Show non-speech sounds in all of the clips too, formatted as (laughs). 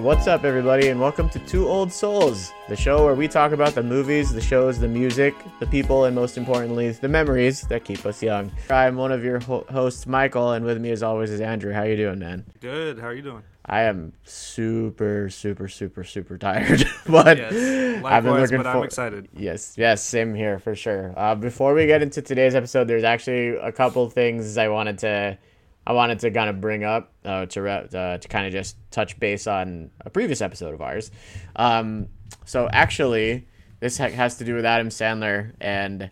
what's up, everybody, and welcome to Two Old Souls, the show where we talk about the movies, the shows, the music, the people, and most importantly, the memories that keep us young. I'm one of your ho- hosts, Michael, and with me, as always, is Andrew. How you doing, man? Good. How are you doing? I am super, super, super, super tired, (laughs) but Yes. I've been looking for. I'm excited. Yes, yes, same here for sure. Uh, before we get into today's episode, there's actually a couple things I wanted to, I wanted to kind of bring up uh, to re- uh, to kind of just touch base on a previous episode of ours. Um, so actually, this ha- has to do with Adam Sandler, and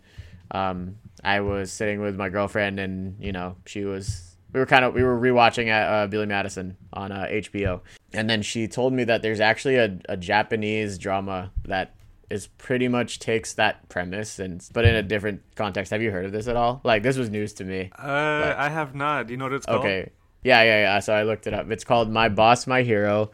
um, I was sitting with my girlfriend, and you know, she was. We were kind of we were rewatching at uh, Billy Madison on uh, HBO, and then she told me that there's actually a, a Japanese drama that is pretty much takes that premise and but in a different context. Have you heard of this at all? Like this was news to me. Uh, I have not. Do you know what it's called? Okay. Yeah, yeah, yeah. So I looked it up. It's called My Boss, My Hero.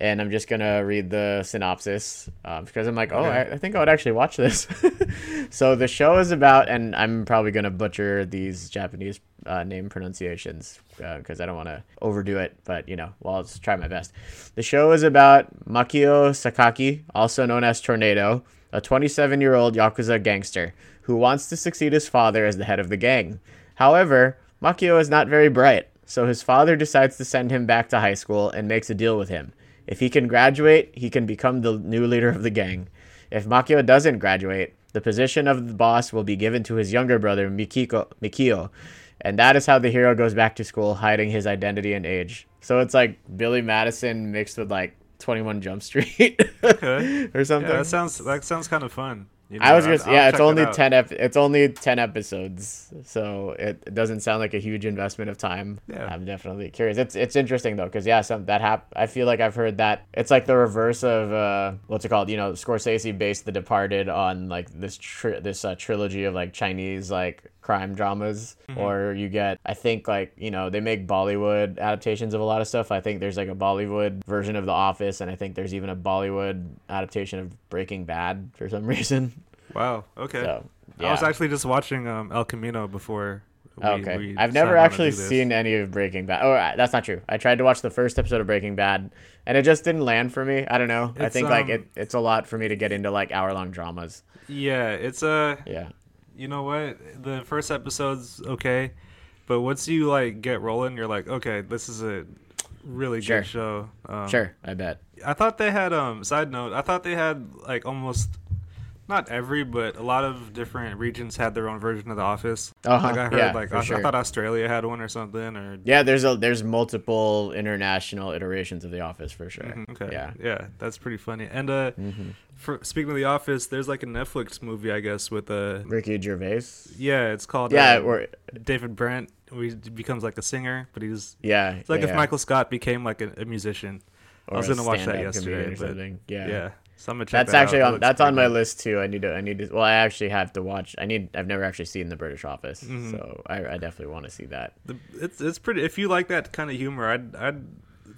And I'm just going to read the synopsis um, because I'm like, oh, Okay. I, I think I would actually watch this. (laughs) so the show is about, and I'm probably going to butcher these Japanese uh, name pronunciations because I don't want to overdo it, but you know, well, I'll try my best. The show is about Makio Sakaki, also known as Tornado, a 27 year old Yakuza gangster who wants to succeed his father as the head of the gang. However, Makio is not very bright, so his father decides to send him back to high school and makes a deal with him. If he can graduate, he can become the new leader of the gang. If Makio doesn't graduate, the position of the boss will be given to his younger brother, Mikiko, Mikio. And that is how the hero goes back to school, hiding his identity and age. So it's like Billy Madison mixed with like 21 Jump Street Okay. (laughs) or something. Yeah, that sounds that sounds kind of fun. I was just I'll yeah, it's only out. ten ep- it's only ten episodes, so it, it doesn't sound like a huge investment of time. Yeah. I'm definitely curious. It's it's interesting though, because yeah, some that hap- I feel like I've heard that it's like the reverse of uh, what's it called? You know, Scorsese based The Departed on like this tri- this uh, trilogy of like Chinese like crime dramas, Mm-hmm. or you get I think like you know they make Bollywood adaptations of a lot of stuff. I think there's like a Bollywood version of The Office, and I think there's even a Bollywood adaptation of Breaking Bad for some (laughs) reason. Wow. Okay. So I was actually just watching um, El Camino before. We, okay. we I've never actually seen any of Breaking Bad. Oh, uh, that's not true. I tried to watch the first episode of Breaking Bad, and it just didn't land for me. I don't know. I It's, think like um, it, it's a lot for me to get into like hour long dramas. Yeah, it's a. Yeah. You know what? The first episode's okay, but once you like get rolling, you're like, okay, this is a really Sure. good show. Um, Sure, I bet. I thought they had um side note, I thought they had like almost not every but a lot of different regions had their own version of the office. Uh-huh, Like I heard yeah, like I, sure. I thought Australia had one or something or Yeah, there's a there's multiple international iterations of The Office for sure. Mhm, okay. Yeah. Yeah, that's pretty funny. And uh hmm for speaking of the office, there's like a Netflix movie I guess with uh Ricky Gervais. yeah, it's called Yeah, uh, or David Brent he becomes like a singer, but he's yeah. it's like yeah, if yeah. Michael Scott became like a, a musician. Or I was gonna watch that yesterday, but. Yeah. Yeah. So I'm gonna check That's that actually on that's on my good. list too. I need to I need to well I actually have to watch I need I've never actually seen the British Office. Mhm. So I, I definitely want to see that. The, it's it's pretty. If you like that kind of humor, I'd I'd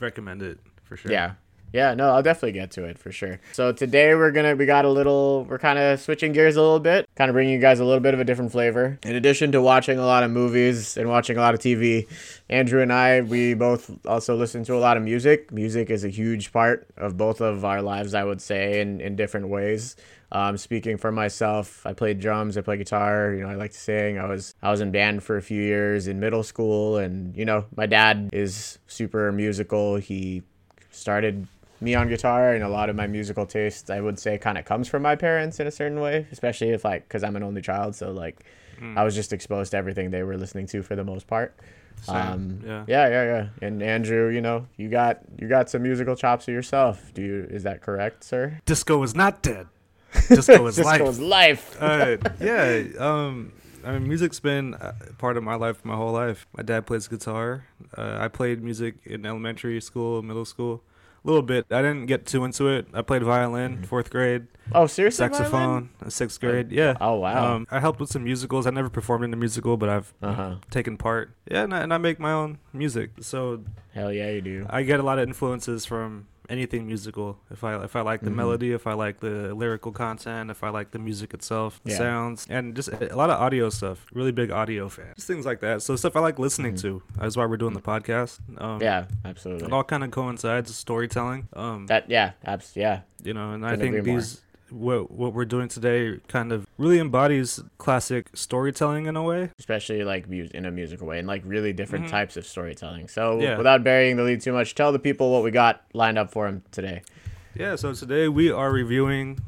recommend it for sure. Yeah. Yeah, no, I'll definitely get to it for sure. So today we're gonna we got a little we're kind of switching gears a little bit, kind of bringing you guys a little bit of a different flavor. In addition to watching a lot of movies and watching a lot of TV, Andrew and I we both also listen to a lot of music. Music is a huge part of both of our lives, I would say, in in different ways. Um, speaking for myself, I played drums, I play guitar. You know, I like to sing. I was I was in band for a few years in middle school, and you know, my dad is super musical. He started me on guitar and a lot of my musical taste i would say kind of comes from my parents in a certain way especially if like because i'm an only child so like Mm. i was just exposed to everything they were listening to for the most part um yeah. yeah yeah yeah and andrew you know you got you got some musical chops of yourself do you is that correct sir Disco is not dead. (laughs) Disco is life. Disco's life uh, yeah. Um. I mean, music's been uh, part of my life my whole life. My dad plays guitar. Uh, I played music in elementary school, middle school, a little bit. I didn't get too into it. I played violin, fourth grade, oh seriously violin? saxophone, uh, sixth grade. Yeah. oh wow Um, I helped with some musicals. I never performed in a musical, but I've uh-huh taken part. Yeah, and I, and I make my own music. So hell yeah you do I get a lot of influences from anything musical. If I if I like the Mhm. melody, if I like the lyrical content, if I like the music itself, the Yeah. sounds, and just a lot of audio stuff. Really big audio fan. Just things like that. So stuff I like listening Mhm. to. That's why we're doing the podcast. Um, Yeah, absolutely. It all kind of coincides with storytelling. Um, That yeah, abs- yeah. you know, and I think these what what we're doing today kind of really embodies classic storytelling in a way. especially like mu- in a musical way and like really different Mhm. types of storytelling. So Yeah. without burying the lead too much, tell the people what we got lined up for them today. Yeah, so today we are reviewing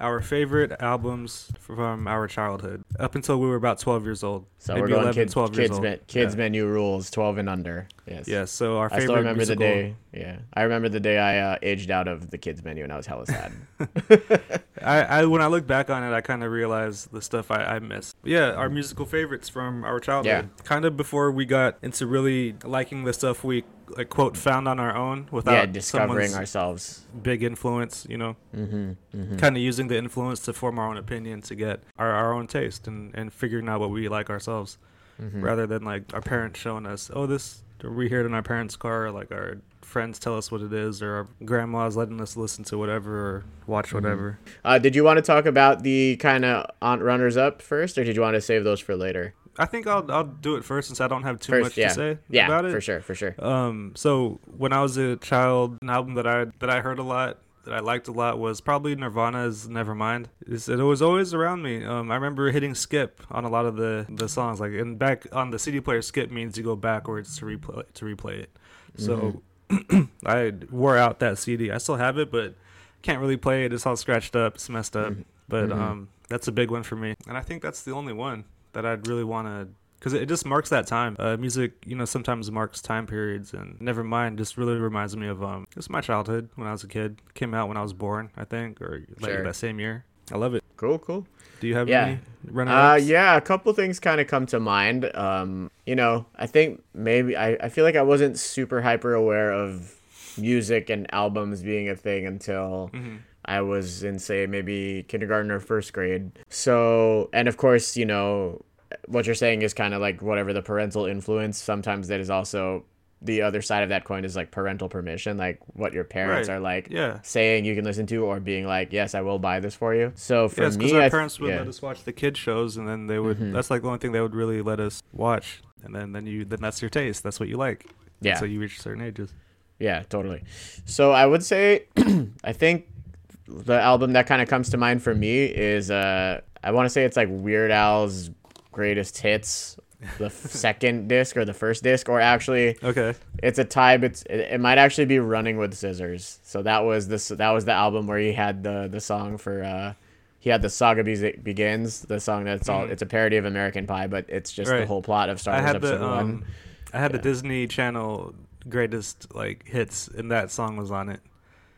our favorite albums from our childhood up until we were about 12 years old. So Maybe we're going 11, kids, 12 years kids, old. men- kids Yeah. menu rules, twelve and under. Yes. Yes, so our I favorite still remember musical, the day. Yeah, I remember the day I uh, aged out of the kids menu and I was hella sad. (laughs) (laughs) I, I when I look back on it, I kind of realize the stuff I, I miss. Yeah, our musical favorites from our childhood. Yeah. Kind of before we got into really liking the stuff we like quote found on our own without yeah, discovering ourselves. big influence. You know, Mm-hmm, mm-hmm. kind of using the influence to form our own opinion to get our, our own taste and, and figuring out what we like ourselves mm-hmm. rather than like our parents showing us oh this we hear it in our parents car or like our friends tell us what it is or our grandmas letting us listen to whatever or watch Mhm. whatever Uh, did you want to talk about the kind of on runners up first, or did you want to save those for later? I think i'll i'll do it first since i don't have too First, much yeah. to say Yeah, about it for sure, for sure. um so when i was a child an album that i that i heard a lot that I liked a lot was probably Nirvana's Nevermind. It's, it was always around me. Um, I remember hitting skip on a lot of the, the songs. Like and back on the CD player, skip means you go backwards to replay to replay it. So (clears throat) I wore out that CD. I still have it, but can't really play it. It's all scratched up. It's messed up. Mhm. But Mhm. um, that's a big one for me, and I think that's the only one that I'd really want to. Because it just marks that time. Uh, music, you know, sometimes marks time periods, and Nevermind just really reminds me of um, it's my childhood when I was a kid. Came out when I was born, I think, or like Sure. that same year. I love it. Cool, cool. Do you have Yeah. any runner Uh, yeah, a couple things kind of come to mind. Um, you know, I think maybe I, I feel like I wasn't super hyper aware of music and albums being a thing until hmm I was in, say, maybe kindergarten or first grade. So, and of course, you know, what you're saying is kind of like whatever the parental influence. Sometimes that is also the other side of that coin is like parental permission, like what your parents Right. are like Yeah. saying you can listen to or being like, yes, I will buy this for you. So for because me, our I parents would yeah. let us watch the kid shows, and then they would. Mhm. That's like the only thing they would really let us watch, and then then you then that's your taste. That's what you like. Yeah. So you reach certain ages. Yeah, totally. So I would say, (clears throat) I think the album that kind of comes to mind for me is, uh, I want to say it's like Weird Al's greatest hits, the (laughs) second disc or the first disc, or actually Okay. it's a tie. But it, it might actually be Running with Scissors. So that was this. That was the album where he had the the song for. Uh, he had the saga Be- begins, the song that's all. Mhm. It's a parody of American Pie, but it's just the whole plot of Star Wars Episode the One. um, I had Yeah. the Disney Channel greatest like hits, and that song was on it.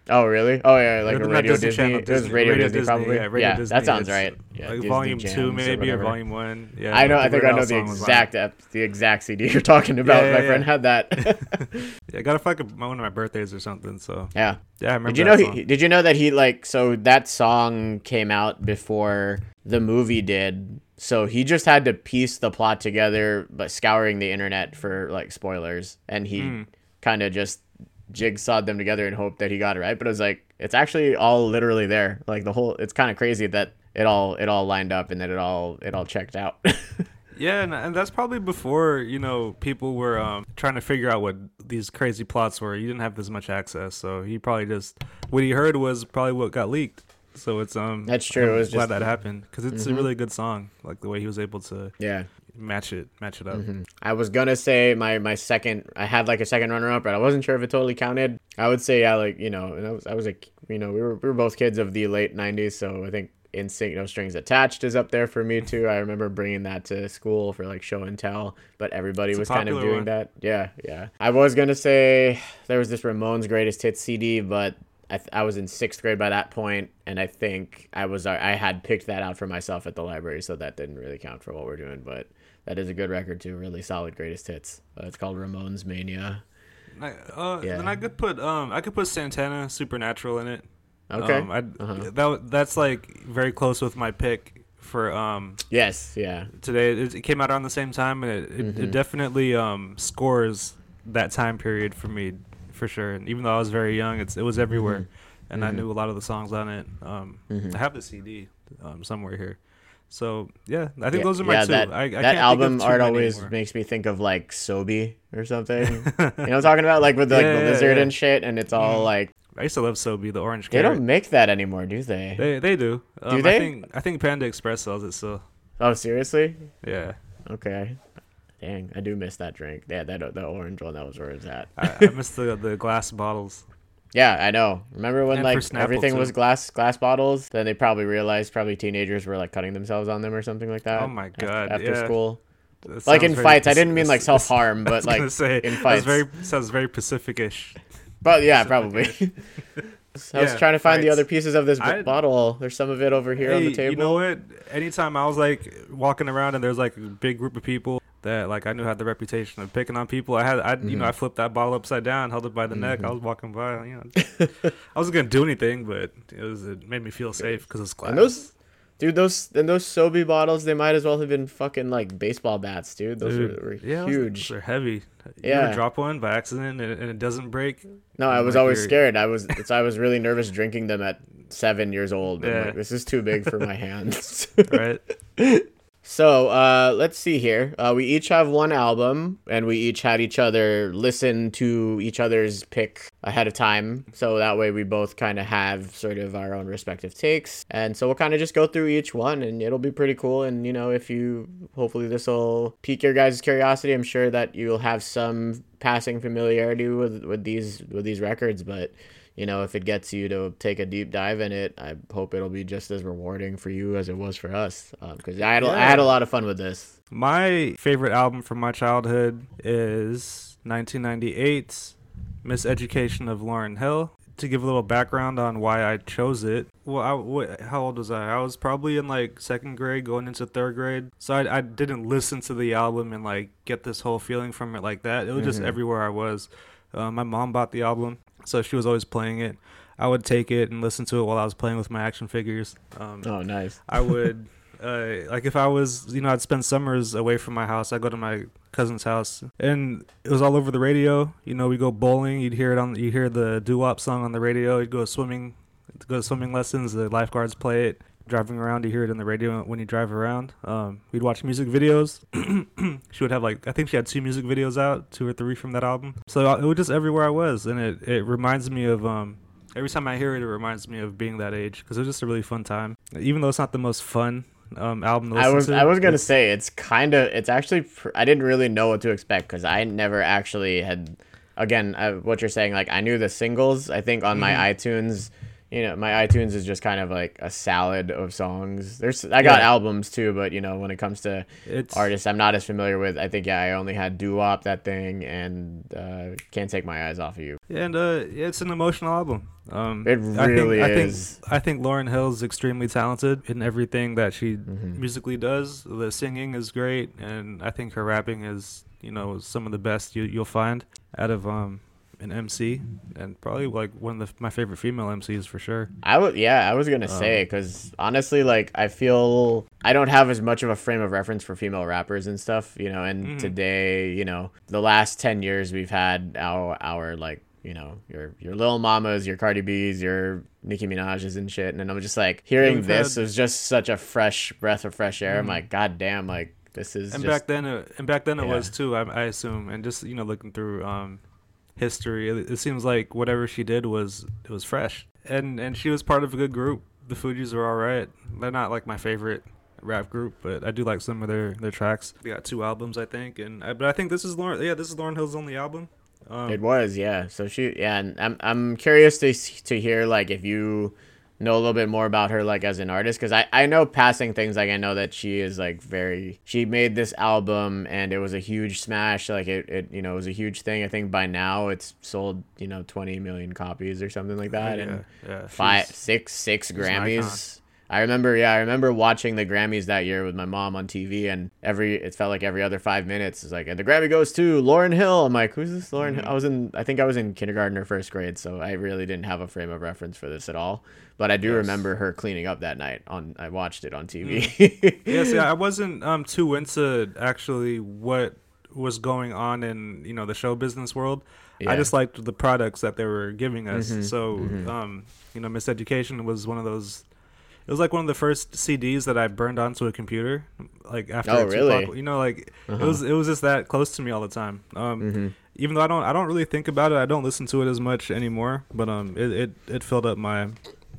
Oh really? Oh yeah, like Or a Radio Disney Disney. Channel, it was Disney- Radio, Radio Disney, Disney, probably. yeah, Yeah, Disney, that sounds right. Yeah, like volume Jams two, maybe or whatever. volume one. Yeah, I know. I think I know the song was on exact ep- the exact CD you're talking about. Yeah, My yeah, friend had that. (laughs) Yeah, I got it for like a, one of my birthdays or something. So yeah. yeah, I remember. Did you know? that He, did you know that he like so that song came out before the movie did. So he just had to piece the plot together, but scouring the internet for like spoilers, and he Mm. kind of just jigsawed them together and hoped that he got it right. But it was like it's actually all literally there. Like the whole, it's kind of crazy that it all it all lined up and that it all it all checked out. (laughs) Yeah, and, and that's probably before you know people were um, trying to figure out what these crazy plots were. You didn't have this much access, so he probably just what he heard was probably what got leaked. So it's um That's true, I'm it was glad just- that happened because it's Mhm. a really good song. Like the way he was able to yeah. Match it, match it up. Mhm. I was gonna say my my second. I had like a second runner up, but I wasn't sure if it totally counted. I would say yeah, like you know, and I was I was like you know we were we were both kids of the late '90s, so I think NSYNC No Strings Attached is up there for me too. I remember bringing that to school for like show and tell, but everybody It's was kind of doing one. that. Yeah, yeah. I was gonna say there was this Ramones Greatest Hits CD, but. I, th- I was in sixth grade by that point, and I think I was I had picked that out for myself at the library, so that didn't really count for what we're doing. But that is a good record too. Really solid greatest hits. Uh, it's called Ramones Mania. I, uh, Yeah. Then I could put um I could put Santana Supernatural in it. Okay. Um, I'd- Uh-huh. that that's like very close with my pick for um yes. Yeah. today. It, it came out around the same time, and it, it, Mhm. it definitely um, scores that time period for me for sure. And even though I was very young, it's it was everywhere, Mhm. and I Mhm. knew a lot of the songs on it. Um, Mhm. I have the CD um, somewhere here. So yeah, I think Yeah, those are my yeah, two. That, I, I that can't think of album art always anymore. makes me think of like Sobe or something. (laughs) you know what I'm talking about? Like with like Yeah, the lizard and shit, and it's all Mhm. like I used to love Sobe, the orange they carrot. don't make that anymore, do they? They they do. Um, they? I think I think Panda Express sells it still. Oh, seriously? Yeah. Okay. Dang, I do miss that drink. Yeah, that the orange one. That was where it's at. I, I miss the the glass bottles. Yeah, I know. Remember when And like everything was glass glass bottles? Then they probably realized probably teenagers were like cutting themselves on them or something like that. Oh my God, After yeah. school, That like in fights. I didn't mean like (laughs) self harm, but like say, in fights. very sounds very Pacific-ish. But yeah, probably. So (laughs) I was trying to find the other pieces of this I- bottle. There's some of it over here on the table. You know what? Anytime I was like walking around and there's like a big group of people that like I knew I had the reputation of picking on people, I had I you know. I flipped that bottle upside down, held it by the neck. I Mhm. was walking by, you know, (laughs) I wasn't gonna do anything, but it was it made me feel safe because it's glass. And those, dude, those and those Sobe bottles, they might as well have been fucking like baseball bats, dude. Those Dude, were, were yeah, huge. They're heavy. You Yeah. ever drop one by accident and, and it doesn't break? No, I was Like always you're- scared. I was it's, I was really nervous drinking them at seven years old. Yeah. like, this is too big for my hands. (laughs) Right? (laughs) so uh, let's see here. Uh, we each have one album, and we each had each other listen to each other's pick ahead of time. So that way we both kind of have sort of our own respective takes. And so we'll kind of just go through each one, and it'll be pretty cool. And you know, if you hopefully this will pique your guys' curiosity, I'm sure that you'll have some passing familiarity with with these with these records, but you know, if it gets you to take a deep dive in it, I hope it'll be just as rewarding for you as it was for us. Because I had a I had a lot of fun with this. My favorite album from my childhood is 1998's Miseducation of Lauryn Hill. To give a little background on why I chose it, well, I, what, how old was I? I was probably in like second grade, going into third grade. So I, I didn't listen to the album and like get this whole feeling from it like that. It was just Mhm. everywhere I was. Uh, my mom bought the album, so she was always playing it. I would take it and listen to it while I was playing with my action figures. Um, Oh, nice. I (laughs) would uh, like if I was you know I'd spend summers away from my house. I'd go to my cousin's house and it was all over the radio. You know, we go bowling. You'd hear it on. You hear the doo wop song on the radio. You'd go swimming. Go to swimming lessons. The lifeguards play it. Driving around, you hear it in the radio when you drive around. Um, we'd watch music videos. (clears throat) she would have like I think she had two music videos out, two or three from that album. So uh, it was just everywhere I was, and it it reminds me of um every time I hear it, it reminds me of being that age because it was just a really fun time. Even though it's not the most fun um, album to I was to, I was gonna say it's kind of it's actually pr- I didn't really know what to expect because I never actually had again uh, what you're saying like I knew the singles I think on my Mhm. iTunes you know my iTunes is just kind of like a salad of songs there's I got Yeah. albums too but you know when it comes to it's artists I'm not as familiar with I think yeah I only had Doo Wop that thing and uh, Can't Take My Eyes Off of You and uh, it's an emotional album. Um, it I think- really I think, is I think Lauryn Hill's is extremely talented in everything that she Mhm. musically does. The singing is great, and I think her rapping is you know some of the best you you'll find out of um an MC, and probably like one of the, my favorite female MCs for sure. I would, yeah, I was gonna say Um, because honestly, like I feel I don't have as much of a frame of reference for female rappers and stuff, you know. And Mhm. today, you know, the last ten years we've had our our like you know your your Lil Mamas, your Cardi B's, your Nicki Minaj's and shit, and I'm just like hearing we've this had- is just such a fresh breath of fresh air. I'm Mhm. like, god damn, like this is and just back then it, and back then it Yeah. was too I, I assume and just you know looking through um history. It, seems like whatever she did was it was fresh. And and she was part of a good group. The Fugees are all right. They're not like my favorite rap group but i do like some of their their tracks. They got two albums i think and I, but i think this is lauryn yeah this is lauryn hill's only album. Um, It was, yeah. So she, yeah, and I'm I'm curious to to hear like if you know a little bit more about her like as an artist? Because I I know passing things like I know that she is like very she made this album and it was a huge smash like it it you know it was a huge thing. I think by now it's sold you know 20 million copies or something like that yeah, and yeah. five six six Grammys. I remember, yeah, I remember watching the Grammys that year with my mom on TV, and every it felt like every other five minutes it's like, and the Grammy goes to Lauryn Hill. I'm like, who's this Lauryn? Hill? Mhm. I was in, I think I was in kindergarten or first grade, so I really didn't have a frame of reference for this at all. But I do Yes. remember her cleaning up that night. On I watched it on TV. Yes, (laughs) yeah, I wasn't um too into actually what was going on in you know the show business world. Yeah. I just liked the products that they were giving us. Mhm, So, mhm. um, you know, Miseducation was one of those. It was like one of the first CDs that I burned onto a computer, like after. Oh, Tupac- really? You know, like Uh-huh. it was it was just that close to me all the time. Um, Mhm. even though I don't I don't really think about it, I don't listen to it as much anymore. But um, it it, it filled up my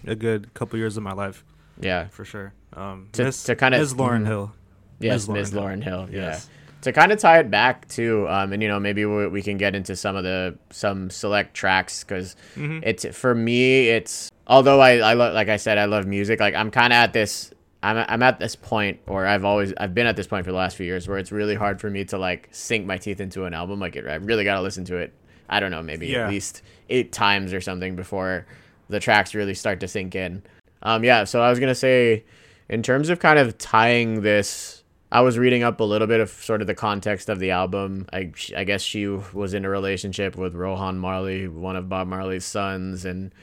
a good couple years of my life Yeah. for sure. Um, To- Miss, to kinda- Miss Lauryn mhm. Hill. Yes, Ms. Ms. Lauryn Hill. Yeah. Yes. To kind of tie it back to, um, and you know, maybe we, we can get into some of the some select tracks because Mhm. it's for me. It's although I I lo- like I said I love music. Like I'm kind of at this. I'm I'm at this point, or I've always I've been at this point for the last few years, where it's really hard for me to like sink my teeth into an album. Like it, I really got to listen to it. I don't know, maybe Yeah. at least eight times or something before the tracks really start to sink in. Um, yeah. So I was gonna say, in terms of kind of tying this, I was reading up a little bit of sort of the context of the album. I I guess she was in a relationship with Rohan Marley, one of Bob Marley's sons, and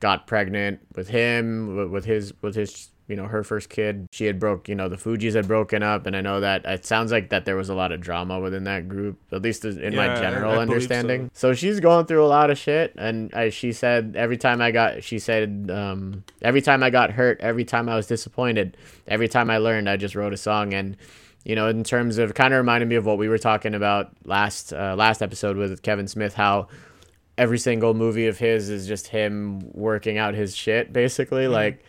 got pregnant with him with- his with his you know her first kid she had broke you know the Fugees had broken up and i know that it sounds like that there was a lot of drama within that group at least in my Yeah, I- general I believe understanding so. she's going through a lot of shit and I, she said every time i got she said um, every time i got hurt every time i was disappointed every time i learned i just wrote a song and you know in terms of kind of reminded me of what we were talking about last uh, last episode with kevin smith how every single movie of his is just him working out his shit basically Mm-hmm. like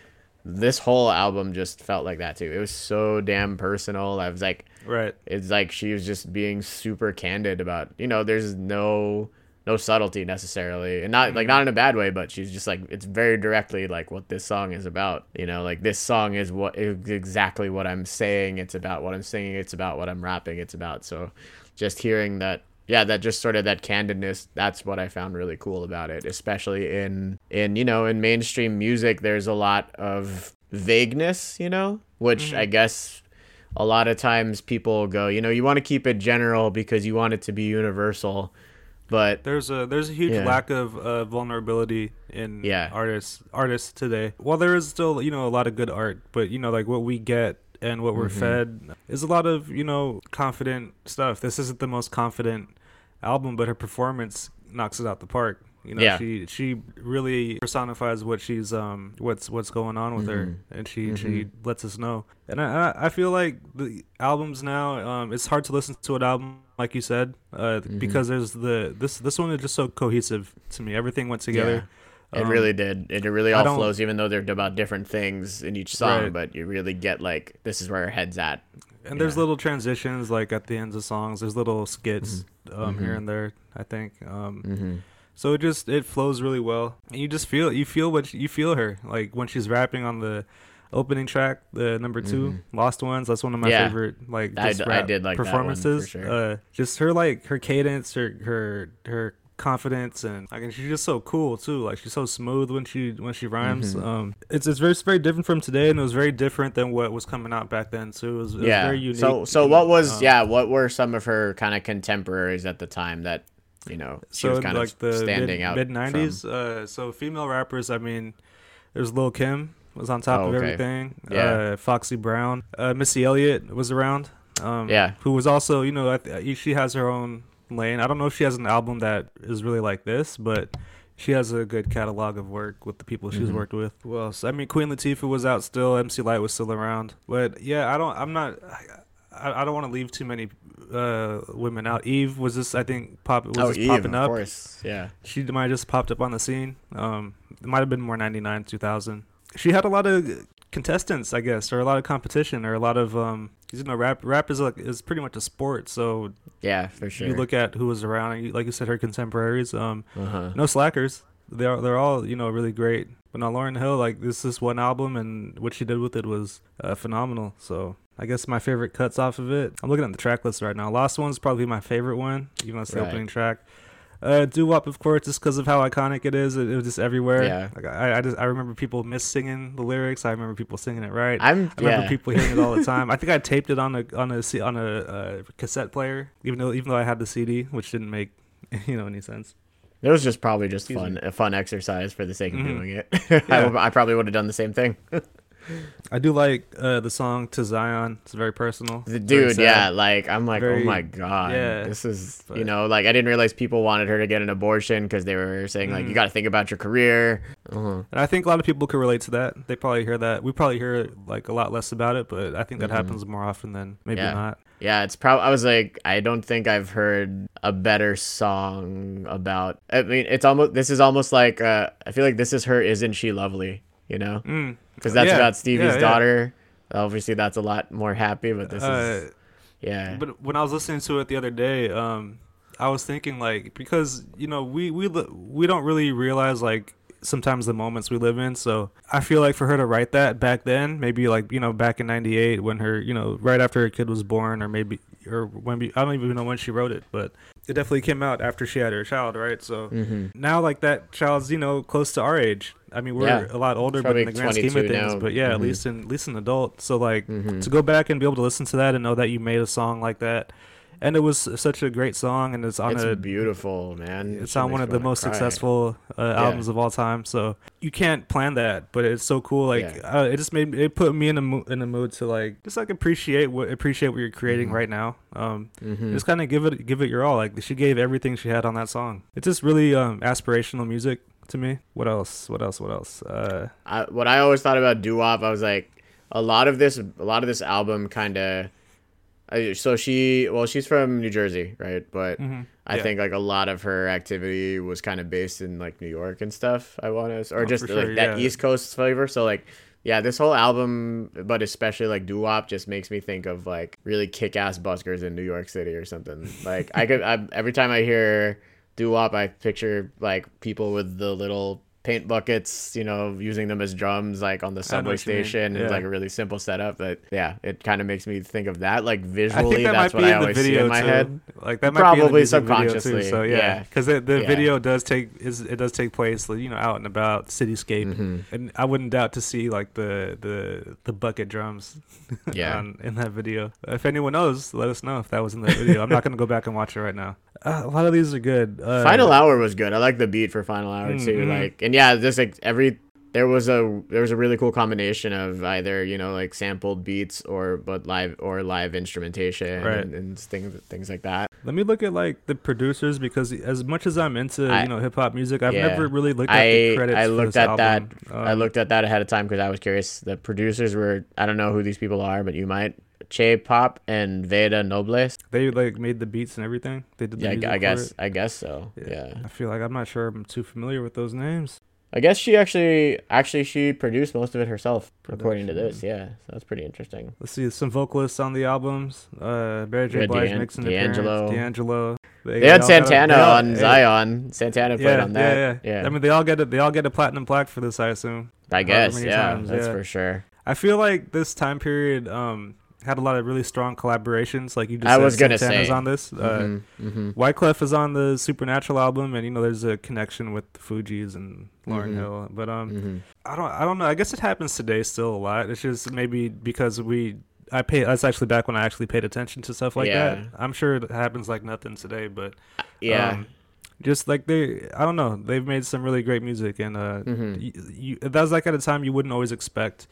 this whole album just felt like that too. It was so damn personal. I was like Right. it's like she was just being super candid about you know there's no no subtlety necessarily. And not like not in a bad way but she's just like it's very directly like what this song is about you know? Like this song is what is exactly what i'm saying it's about. What i'm singing it's about. What i'm rapping it's about. So just hearing that yeah that just sort of that candidness that's what i found really cool about it especially in in you know in mainstream music there's a lot of vagueness you know which i guess a lot of times people go, you know, you want to keep it general because you want it to be universal, but There's a there's a huge Yeah. lack of uh, vulnerability in Yeah. artists artists today. While there is still you know a lot of good art, but you know like what we get and what we're Mm-hmm. fed is a lot of you know confident stuff. This isn't the most confident album, but her performance knocks it out the park. You know, Yeah. she she really personifies what she's um what's what's going on with her, and she she lets us know. And I I I feel like the albums now um it's hard to listen to an album like you said uh because there's the this this one is just so cohesive to me. Everything went together. It Um, really did. It really all flows, even though they're about different things in each song. Right. But you really get like this is where her head's at. And there's little transitions like at the ends of songs. There's little skits Mm-hmm. um, here and there. I think. Um, Mm-hmm. so it just it flows really well, and you just feel you feel what you feel her like when she's rapping on the opening track, the number 2 Lost Ones. That's one of my Mm-hmm. Yeah. favorite like I just d- I rap did like that one for performances. sure. Uh, just her like her cadence, her her her confidence and like and she's just so cool too like she's so smooth when she when she rhymes Mm-hmm. um it's it's very it's very different from today and it was very different than what was coming out back then too it was, it was Yeah. very unique So so what was um, yeah what were some of her kind of contemporaries at the time that you know she so was kind like of the standing mid, out mid 90s uh so female rappers i mean there's lil kim was on top Oh, of okay. everything Yeah. uh foxy brown uh missy elliott was around um Yeah. who was also you know she has her own lane i don't know if she has an album that is really like this but she has a good catalog of work with the people she's Mm-hmm. worked with. Well? I mean, Queen Latifah was out still. MC Lyte was still around. But yeah, I don't. I'm not. I, I don't want to leave too many uh, women out. Eve was just. I think pop was oh just Eve, popping of up. course yeah She might have just popped up on the scene. Um, it might have been more 99, 2000. She had a lot of contestants, I guess, or a lot of competition, or a lot of um. You know, rap rap is like is pretty much a sport. So yeah for sure you look at who was around, like you said, her contemporaries. Um, uh-huh. no slackers. They're they're all you know really great. But now Lauryn Hill, like this is one album, and what she did with it was uh, phenomenal. So I guess my favorite cuts off of it. I'm looking at the track list right now. Last One's probably my favorite one, even though it's the Right. opening track. Uh, Doo Wop, of course, just because of how iconic it is. It, it was just everywhere. Yeah. Like I, I just I remember people miss singing the lyrics. I remember people singing it right. I'm I remember yeah people hearing it all the (laughs) time. I think I taped it on a on a on a uh, cassette player, even though even though I had the CD, which didn't make (laughs) you know any sense. It was just probably just Excuse fun, a fun exercise for the sake of Mhm. doing it. (laughs) Yeah. I, I probably would have done the same thing. I do like uh, the song "To Zion." It's very personal. The dude, sad. yeah, like I'm like, Very- oh my god, yeah, this is you know, like I didn't realize people wanted her to get an abortion because they were saying like you Mhm. got to think about your career. Uh-huh. And I think a lot of people could relate to that. They probably hear that. We probably hear like a lot less about it, but I think that Mhm. happens more often than maybe Yeah. not. Yeah, it's probably. I was like, I don't think I've heard a better song about. I mean, it's almost. This is almost like. Uh, I feel like this is her. Isn't she lovely? You know, Mm. because that's Yeah, about Stevie's yeah, daughter. Obviously, that's a lot more happy. But this Uh, is. Yeah. But when I was listening to it the other day, um, I was thinking like because you know we we we don't really realize like sometimes the moments we live in. So I feel like for her to write that back then, maybe like you know back in '98 when her you know right after her kid was born, or maybe or when we, I don't even know when she wrote it, but it definitely came out after she had her child, right? So. hmm Now, like that child's, you know, close to our age. I mean, we're Yeah. a lot older, but in the grand scheme of things, now. but yeah, at Mhm. least in at least an adult. So like, hmm to go back and be able to listen to that and know that you made a song like that and it was such a great song and it's on It's a beautiful, man. it's It on one of the most cry. successful uh, albums of all time so you can't plan that but it's so cool like Yeah. uh, it just made it put me in a mo- in a mood to like just like appreciate what appreciate what you're creating Mhm. right now um Mhm. just kind of give it give it your all like she gave everything she had on that song it's just really um aspirational music to me what else what else what else uh I, what I always thought about doo wop, I was like, a lot of this, a lot of this album, kind of. So she, well, she's from New Jersey, right? But mhm. I Yeah. think like a lot of her activity was kind of based in like New York and stuff. I want to, or Oh, just for like that yeah. East Coast flavor. So like, yeah, this whole album, but especially like doo wop, just makes me think of like really kick ass buskers in New York City or something. Like I could, I, every time I hear doo wop, I picture like people with the little paint buckets, you know, using them as drums, like on the subway what you mean, station. It's like a really simple setup, but yeah, it kind of makes me think of that. Like visually, that that's might what be I in the always see video in my too. head. Like that might Probably be in the music video subconsciously, too. So yeah. yeah, because the, the Yeah. video does take is it does take place you know out and about cityscape, Mhm. and I wouldn't doubt to see like the the the bucket drums. (laughs) Yeah. on, in that video. If anyone knows, let us know if that was in the video. I'm not gonna go back and watch it right now. Uh, a lot of these are good. Uh, Final Hour was good. I like the beat for Final Hour too. Mhm. Like, and yeah, just like every there was a there was a really cool combination of either you know like sampled beats or but live or live instrumentation Right. and, and things things like that. Let me look at like the producers because as much as I'm into I- you know hip hop music, I've Yeah. never really looked at I the credits. I looked at that. album. I Um, looked at that ahead of time because I was curious. The producers were I don't know who these people are, but you might Che Pope and Vada Nobles. They like made the beats and everything. They did the Yeah, I, I guess it. I guess so. yeah. I feel like I'm not sure I'm too familiar with those names. I guess she actually actually she produced most of it herself, according to this. Yeah, so that's pretty interesting. Let's see some vocalists on the albums. Uh, Mary J. Yeah, Blige D'An- makes an D'Angelo. D'Angelo. They had got a- Santana they all- on hey, Zion. Santana played Yeah, on that. yeah, yeah, yeah. I mean, they all get a, they all get a platinum plaque for this, I assume. I guess, yeah, times, that's yeah. for sure. I feel like this time period um had a lot of really strong collaborations. Like you just I said, was gonna Santana's say. on this. Uh, Mhm, mhm. Wyclef is on the Supernatural album, and you know there's a connection with the Fugees and Lauryn Mhm. Hill. But um, Mhm. I don't I don't know. I guess it happens today still a lot. It's just maybe because we I pay that's actually back when I actually paid attention to stuff like Yeah. that. I'm sure it happens like nothing today, but Yeah. um, just like they I don't know, they've made some really great music and uh Mhm. you, you that was like at a time you wouldn't always expect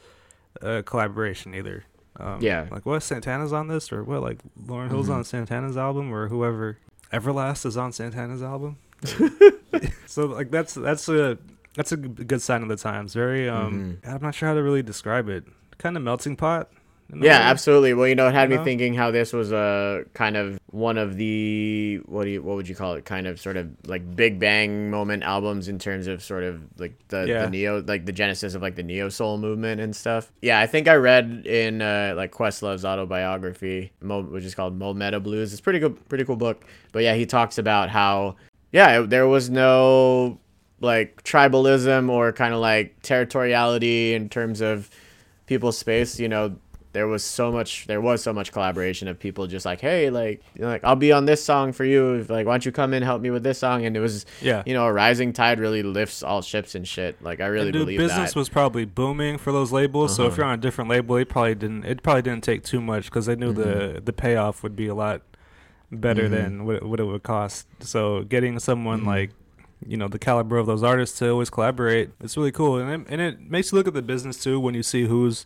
a collaboration either. Um, Yeah. Like what Santana's on this or what like Lauryn Hill's Mhm. on Santana's album or whoever Everlast is on Santana's album. (laughs) so like that's that's a that's a good sign of the times. Very um I'm not sure how to really describe it. Kind of melting pot. Yeah, way. absolutely. Well, you know, it had You me know? thinking how this was a kind of one of the what do you what would you call it? Kind of sort of like Big Bang moment albums in terms of sort of like the, Yeah. the neo like the genesis of like the neo soul movement and stuff. Yeah, I think I read in uh, like Questlove's autobiography, which is called Mo Meta Blues. It's a pretty good, pretty cool book. But yeah, he talks about how yeah there was no like tribalism or kind of like territoriality in terms of people's space you know there was so much there was so much collaboration of people just like hey like you know, like i'll be on this song for you like why don't you come in help me with this song and it was Yeah. you know a rising tide really lifts all ships and shit like i really And, dude, believe business that was probably booming for those labels. So if Uh-huh. you're on a different label, it probably didn't. It probably didn't take too much because they knew the the payoff would be a lot better Mhm. than what, what it would cost. So getting someone Mhm. like you know the caliber of those artists to always collaborate. It's really cool, and it, and it makes you look at the business too when you see who's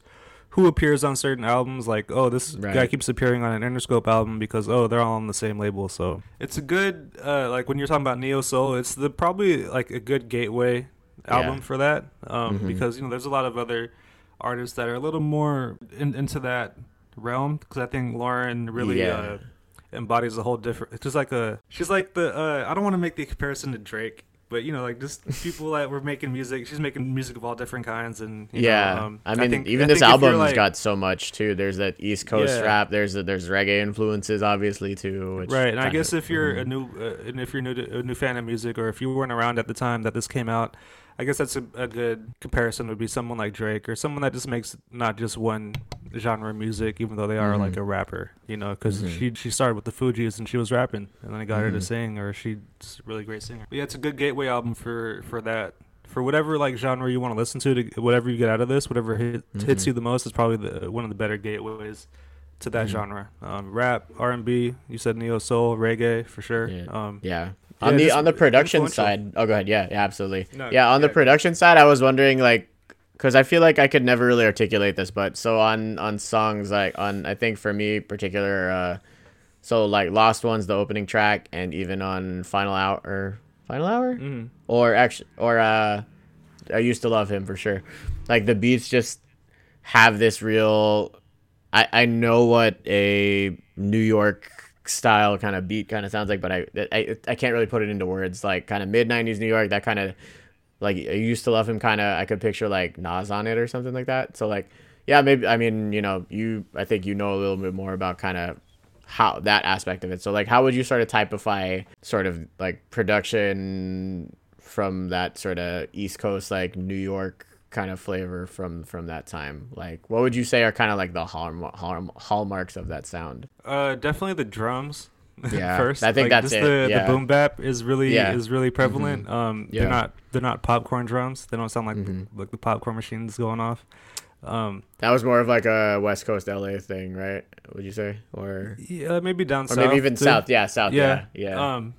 who appears on certain albums. Like, oh, this Right. guy keeps appearing on an Interscope album because oh, they're all on the same label. So it's a good uh, like when you're talking about neo soul, it's the probably like a good gateway album Yeah. for that um, Mhm. because you know there's a lot of other artists that are a little more in, into that realm because I think Lauryn really Yeah. uh, embodies a whole different. It's just like a she's like the uh, I don't want to make the comparison to Drake. But you know, like just people that were making music. She's making music of all different kinds, and you yeah, know, um, I mean, think- even I this think if you're, album's like- got so much too. There's that East Coast Yeah. rap. There's a, there's reggae influences, obviously too. Which right and i guess if you're Mhm. a new uh, and if you're new to, a new fan of music or if you weren't around at the time that this came out i guess that's a, a good comparison would be someone like drake or someone that just makes not just one genre of music even though they are Mhm. like a rapper you know because Mhm. she she started with the fugees and she was rapping and then i got her to Mhm. sing or she's a really great singer but yeah it's a good gateway album for for that for whatever like genre you want to listen to, to whatever you get out of this, whatever hit, hits Mhm. you the most is probably the one of the better gateways to that Mhm. genre. Um, rap, R and B. You said neo soul, reggae for sure. Yeah. Um, Yeah. Yeah, On the on the production side, oh, go ahead. Yeah, yeah, absolutely. No, yeah, on the yeah. production side, I was wondering like, because I feel like I could never really articulate this, but so on on songs like on I think for me particular, uh, so like Lost Ones, the opening track, and even on Final Hour or Final Hour, mhm. or actually or uh, I used to love him for sure. Like the beats just have this real. I I know what a New York style kind of beat kind of sounds like, but I I I can't really put it into words. Like kind of mid '90s New York, that kind of like I used to love him. Kind of I could picture like Nas on it or something like that. So like yeah, maybe I mean you know you I think you know a little bit more about kind of how that aspect of it. So like how would you sort of typify sort of like production from that sort of East Coast like New York kind of flavor from from that time? Like what would you say are kind of like the hallm- hallm- hallmarks of that sound? Uh, definitely the drums. (laughs) Yeah, first. I think like, that's it, The, yeah. the boom bap is really Yeah. is really prevalent. Um, Yeah. they're not they're not popcorn drums. They don't sound like Mhm. like the popcorn machines going off. Um, That was more of like a West Coast LA thing, right? Would you say? Or yeah, maybe down or south. maybe even south. Yeah, south. Yeah. Yeah, Yeah. Um,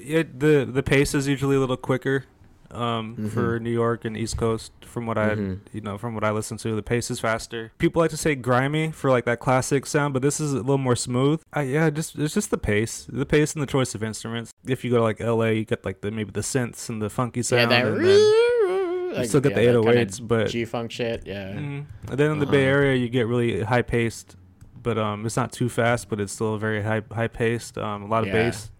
yeah, the the pace is usually a little quicker. Um, Mhm. for New York and East Coast, from what I Mhm. you know from what I listen to, the pace is faster. People like to say grimy for like that classic sound, but this is a little more smooth. I, yeah, just it's just the pace, the pace and the choice of instruments. If you go to like L.A., you get like the maybe the synths and the funky sound. yeah, that and you like, still get yeah, the that kinda 808s, but G funk shit. Yeah. Mm. And then in the Bay Uh-huh. Area, you get really high paced, but um, it's not too fast, but it's still very high high paced. Um, a lot of Yeah. bass,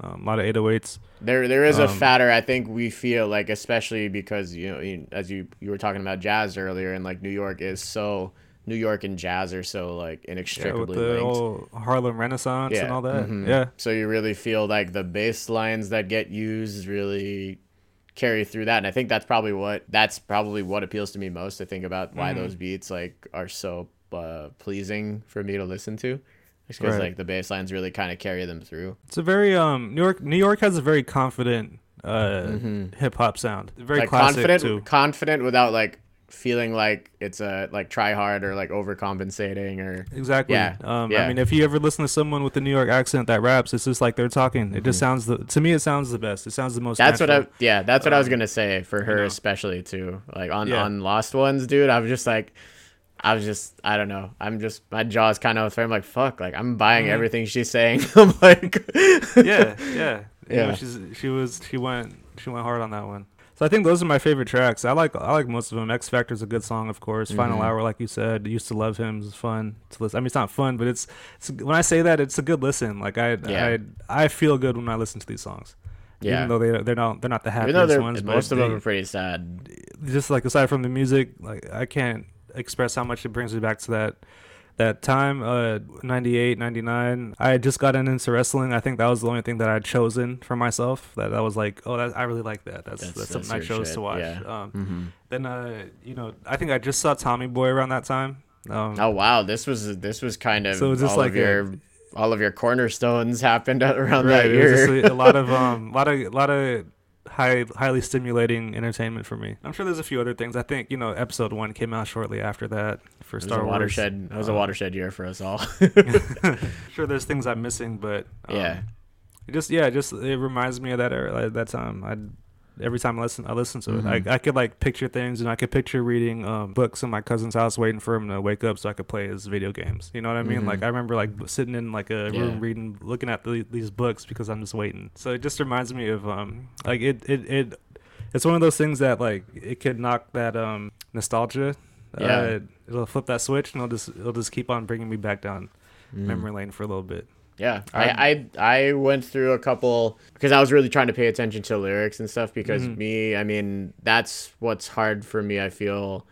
um, a lot of 808s. There, there is a Um, fatter. I think we feel like, especially because you know, you, as you you were talking about jazz earlier, and like New York is so New York and jazz are so like Yeah, with inextricably the linked. whole Harlem Renaissance and all that. mhm. Yeah, So you really feel like the bass lines that get used really carry through that, and I think that's probably what that's probably what appeals to me most. I think about why Mhm. those beats like are so uh, pleasing for me to listen to, just because Right. like the bass lines really kind of carry them through. it's a very um New York. New York has a very confident uh Mhm. hip hop sound. Very like classic confident, too. confident without like feeling like it's a like try hard or like overcompensating or Exactly. Yeah, Um, yeah. I mean, if you ever listen to someone with a New York accent that raps, it's just like they're talking. It just sounds the to me. It sounds the best. It sounds the most. Mm-hmm. that's what I yeah that's what I was Um, gonna say for her know. especially too like on Yeah. on Lost Ones dude I was just like I was just I don't know I'm just my jaw's kind of I'm like fuck like I'm buying Mhm. everything she's saying (laughs) I'm like yeah, (laughs) yeah, You know, Yeah. she's she was she went she went hard on that one. So I think those are my favorite tracks. I like I like most of them. X Factor's a good song, of course. Final Mhm. Hour, like you said, used to love him. It's fun to listen. I mean, it's not fun, but it's, it's when I say that, it's a good listen. Like I Yeah. I I feel good when I listen to these songs. yeah Even though they they're not they're not the happiest ones, but most of them are pretty sad just like aside from the music, like I can't express how much it brings me back to that that time uh 98 99 i had just gotten into wrestling. I think that was the only thing that i'd chosen for myself. That i was like oh that, i really like that. That's That's- that's, that's something i chose shit, to watch. Yeah. um hmm then uh you know i think i just saw tommy boy around that time. Um oh wow. This was this was kind of So it's just all like of a- your all of your cornerstones happened (laughs) around right. that was year. a, a lot of (laughs) um a lot of a lot of high highly stimulating entertainment for me i'm sure there's a few other things i think you know episode one came out shortly after that for star a wars watershed. It was a Um, watershed year for us all. (laughs) (laughs) sure there's things I'm missing, but um, yeah, It just yeah, just it reminds me of that era, like, that time. I every time I listen, I listen to Mhm. it. I I could like picture things, and I could picture reading um, books in my cousin's house, waiting for him to wake up so I could play his video games. You know what I mean? Mhm. Like I remember like sitting in like a Yeah. room reading, looking at the, these books because I'm just waiting. So it just reminds me of um like it it it. It's one of those things that like it could knock that um nostalgia. Yeah. Uh, it'll flip that switch and it'll just it'll just keep on bringing me back down Mm. memory lane for a little bit. Yeah, I, I I went through a couple because I was really trying to pay attention to lyrics and stuff because Mhm. me, I mean, that's what's hard for me. I feel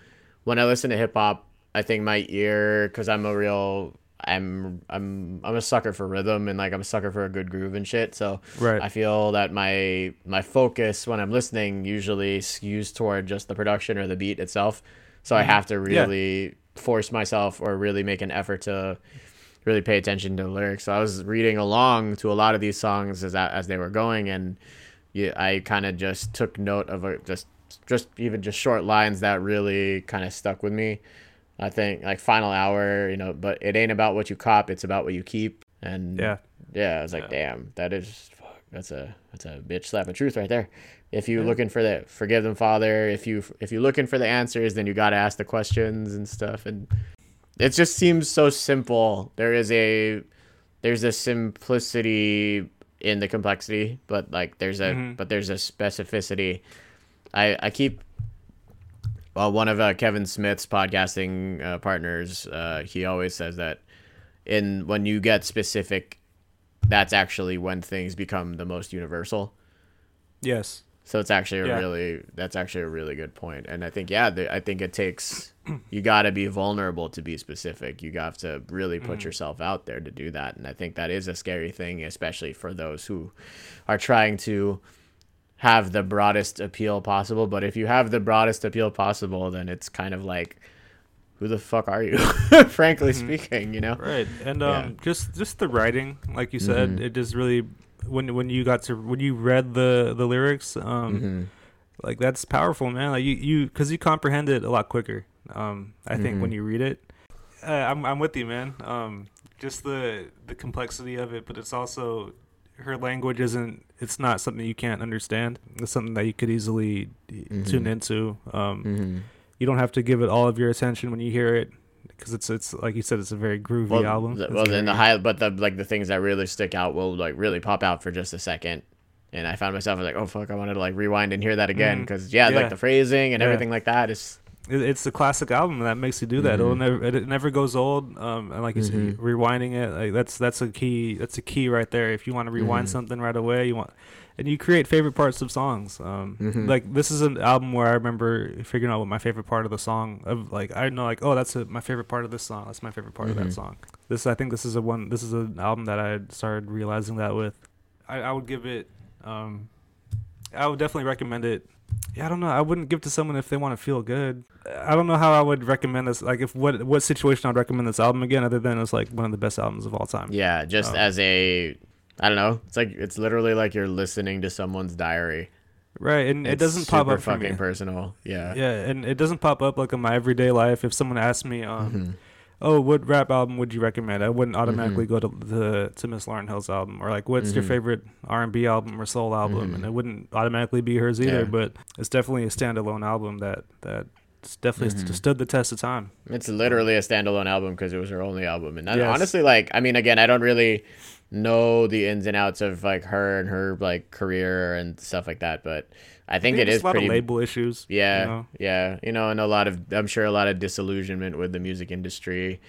when I listen to hip hop, I think my ear because I'm a real I'm I'm I'm a sucker for rhythm and like I'm a sucker for a good groove and shit. So Right. I feel that my my focus when I'm listening usually skews toward just the production or the beat itself. So I Mhm. have to Yeah. really force myself or really make an effort to really pay attention to the lyrics. So I was reading along to a lot of these songs as as they were going, and yeah, I kind of just took note of a, just just even just short lines that really kind of stuck with me. I think like final hour, you know, but it ain't about what you cop, it's about what you keep. And Yeah. yeah, I was like, Yeah. damn, that is fuck, that's a that's a bitch slap of truth right there. If you Yeah. looking for the forgive them, Father. If you if you're looking for the answers, then you got to ask the questions and stuff. And it just seems so simple. There is a there's a simplicity in the complexity, but like there's a Mhm. but there's a specificity. I I keep well one of uh, Kevin Smith's podcasting uh, partners. Uh, he always says that in when you get specific, that's actually when things become the most universal. Yes. So it's actually a Yeah. really that's actually a really good point, and I think yeah, the, I think it takes (clears throat) you got to be vulnerable to be specific. You got to really put Mhm. yourself out there to do that, and I think that is a scary thing, especially for those who are trying to have the broadest appeal possible. But if you have the broadest appeal possible, then it's kind of like, who the fuck are you? (laughs) Frankly Mhm. speaking, you know. Right. And Yeah. um just just the writing, like you said, Mhm. it just really when when you got to when you read the the lyrics, um hmm like that's powerful, man. Like you you cuz you comprehend it a lot quicker. Um I think when Mhm. you read it. Uh, I'm I'm with you, man. Um just the the complexity of it, but it's also her language isn't it's not something you can't understand. It's something that you could easily tune Mhm. into. Um hmm you don't have to give it all of your attention when you hear it because it's it's like you said it's a very groovy well, album. th- It's well, then the high, but the like the things that really stick out will like really pop out for just a second. And I found myself like, oh fuck, I wanted to like rewind and hear that again because yeah, Yeah. like the phrasing and Yeah. everything like that is. it's the classic album that makes you do that. It'll Mhm. never it, never goes old. Um, and like you Mhm. said, rewinding it like that's that's a key that's a key right there. If you want to rewind Mhm. something right away, you want and you create favorite parts of songs. Um, Mhm. like this is an album where I remember figuring out what my favorite part of the song of like I know like oh that's a, my favorite part of this song. That's my favorite part of Mhm. that song. This I think this is a one. This is an album that I started realizing that with. I, I would give it. Um, I would definitely recommend it. Yeah, I don't know. I wouldn't give to someone if they want to feel good. I don't know how I would recommend this. Like, if what what situation I'd recommend this album again, other than it's like one of the best albums of all time. Yeah, just Oh. as a, I don't know. It's like it's literally like you're listening to someone's diary. Right, and it doesn't pop up for fucking me. personal. Yeah. Yeah, and it doesn't pop up like in my everyday life. If someone asked me, um, Mhm. "Oh, what rap album would you recommend?" I wouldn't automatically Mhm. go to the to Miss Lauryn Hill's album or like, "What's your Mhm. favorite R and B album or soul album?" Mhm. And it wouldn't automatically be hers either. Yeah. But it's definitely a standalone album that that it's definitely Mhm. st- stood the test of time. It's literally a standalone album because it was her only album, and Yes. honestly, like, I mean, again, I don't really know the ins and outs of like her and her like career and stuff like that, but I think it There's is a lot pretty. of label issues. you yeah, know? yeah, you know, and a lot of I'm sure a lot of disillusionment with the music industry.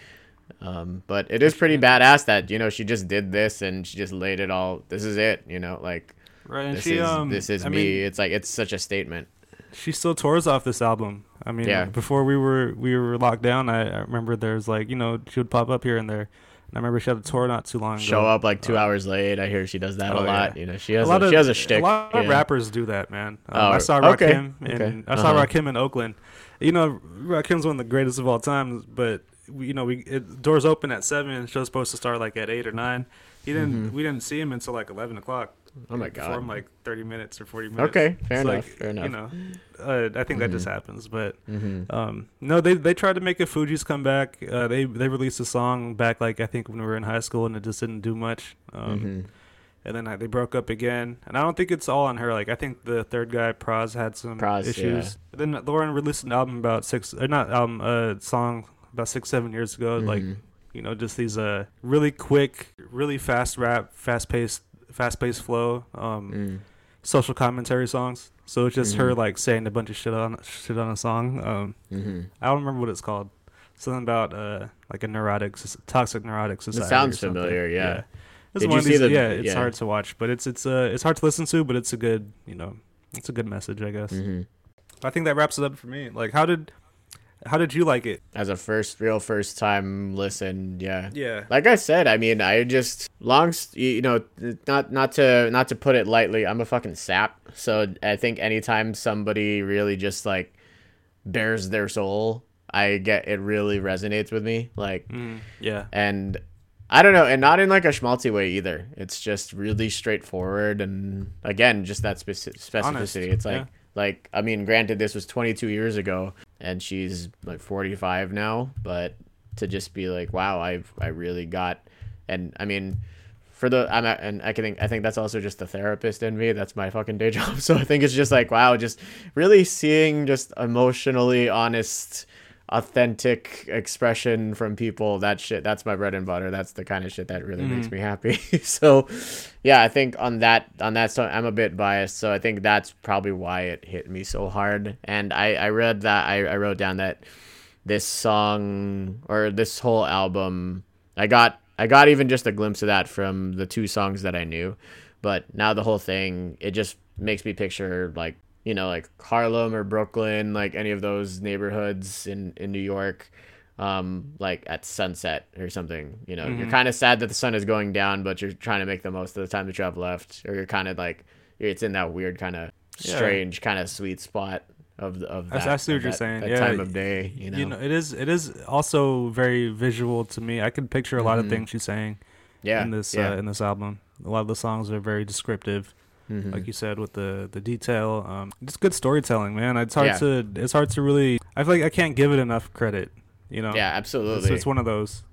Um, but it is pretty badass that you know she just did this and she just laid it all. This is it, you know, like right. And this she is um, this is I me. mean, it's like it's such a statement. she still tours off this album. I mean, Yeah. before we were we were locked down, I, I remember there's like you know she would pop up here and there. And I remember she had a tour not too long ago. Show up like two Uh, hours late. I hear she does that oh, a lot. yeah. You know, she A has lot a, of she has a shtick. A lot of yeah. rappers do that, man. Um, Oh, I saw okay, Rakim, and okay, I saw uh-huh. Rakim in Oakland. You know, Rakim's one of the greatest of all time. But we, you know, we it, doors open at seven. Show's supposed to start like at eight or nine. He didn't. Mhm. We didn't see him until like eleven o'clock. Oh my god. him like thirty minutes or forty minutes. Okay, fair enough. like, fair enough. You know, uh, I think that just Mhm. happens, but hmm um, no, they they tried to make a Fugees come back. Uh, they they released a song back like I think when we were in high school, and it just didn't do much. Um, hmm and then uh, they broke up again. And I don't think it's all on her. Like I think the third guy, Pras, had some Pras, issues. But then Lauryn released an album about six, or not album, a song about six, seven years ago. Like Mhm. you know, just these uh really quick, really fast rap, fast paced, fast paced flow, um, Mm. social commentary songs. So it's just her Mhm. like saying a bunch of shit on shit on a song. Um, Mhm. I don't remember what it's called. Something about uh like a neurotic, toxic neurotic society. or sounds familiar, yeah. It's Did one you of see these- the- yeah, it's yeah. hard to watch, but it's it's uh it's hard to listen to, but it's a good you know it's a good message, I guess. Mhm. I think that wraps it up for me. Like, how did how did you like it? As a first, real first time listen, yeah. Yeah, Like I said, I mean, I just long, you know, not not to not to put it lightly, I'm a fucking sap. So I think anytime somebody really just like bears their soul, I get it really resonates with me. Like, mm, yeah, and I don't know, and not in like a schmaltzy way either. It's just really straightforward, and again, just that speci- specificity. Honest, It's like, yeah. like I mean, granted, this was 22 years ago, and she's like 45 now, but to just be like, wow, I've I really got, and I mean. For the I'm and I can think I think that's also just the therapist in me. That's my fucking day (laughs) job. So I think it's just like wow, just really seeing just emotionally honest authentic expression from people that shit that's my bread and butter. That's the kind of shit that really makes Mhm. me happy. (laughs) So yeah i think on that on that so i'm a bit biased. So i think that's probably why it hit me so hard. And i i read that i, I wrote down that this song or this whole album i got i got even just a glimpse of that from the two songs that i knew. But now the whole thing it just makes me picture like you know like harlem or brooklyn like any of those neighborhoods in in new york um like at sunset or something you know you're Mhm. kind of sad that the sun is going down but you're trying to make the most of the time that you have left or you're kind of like it's in that weird kind of Yeah. strange kind of sweet spot of the, of that, I see what you're that- saying. that Yeah, time of day you know, you know, it is it is also very visual to me. I can picture a lot Mhm. of things she's saying yeah in this yeah uh, in this album. A lot of the songs are very descriptive. Mhm. like you said with the the detail. Um it's good storytelling man. It's hard Yeah. to it's hard to really i feel like i can't give it enough credit you know? Yeah it's, absolutely. It's one of those.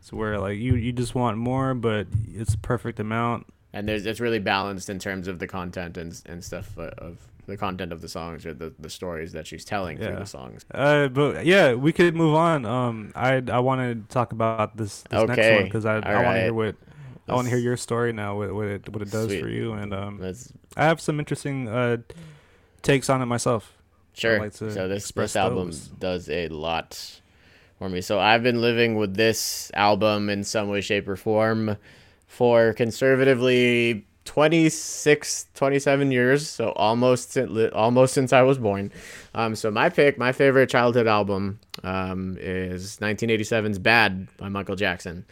It's where like you you just want more but it's perfect amount. And there's it's really balanced in terms of the content and and stuff uh, of the content of the songs or the, the stories that she's telling through the songs. uh but yeah we could move on. Um i i want to talk about this, this next one because i, I want to hear what I want to hear your story now, what, what it what it does Sweet. for you, and um, I have some interesting uh, takes on it myself. Sure. like so this express this album those. does a lot for me. So I've been living with this album in some way, shape, or form for conservatively 26, 27 years. So almost almost since I was born. Um, so my pick, my favorite childhood album, um, is 1987's "Bad" by Michael Jackson.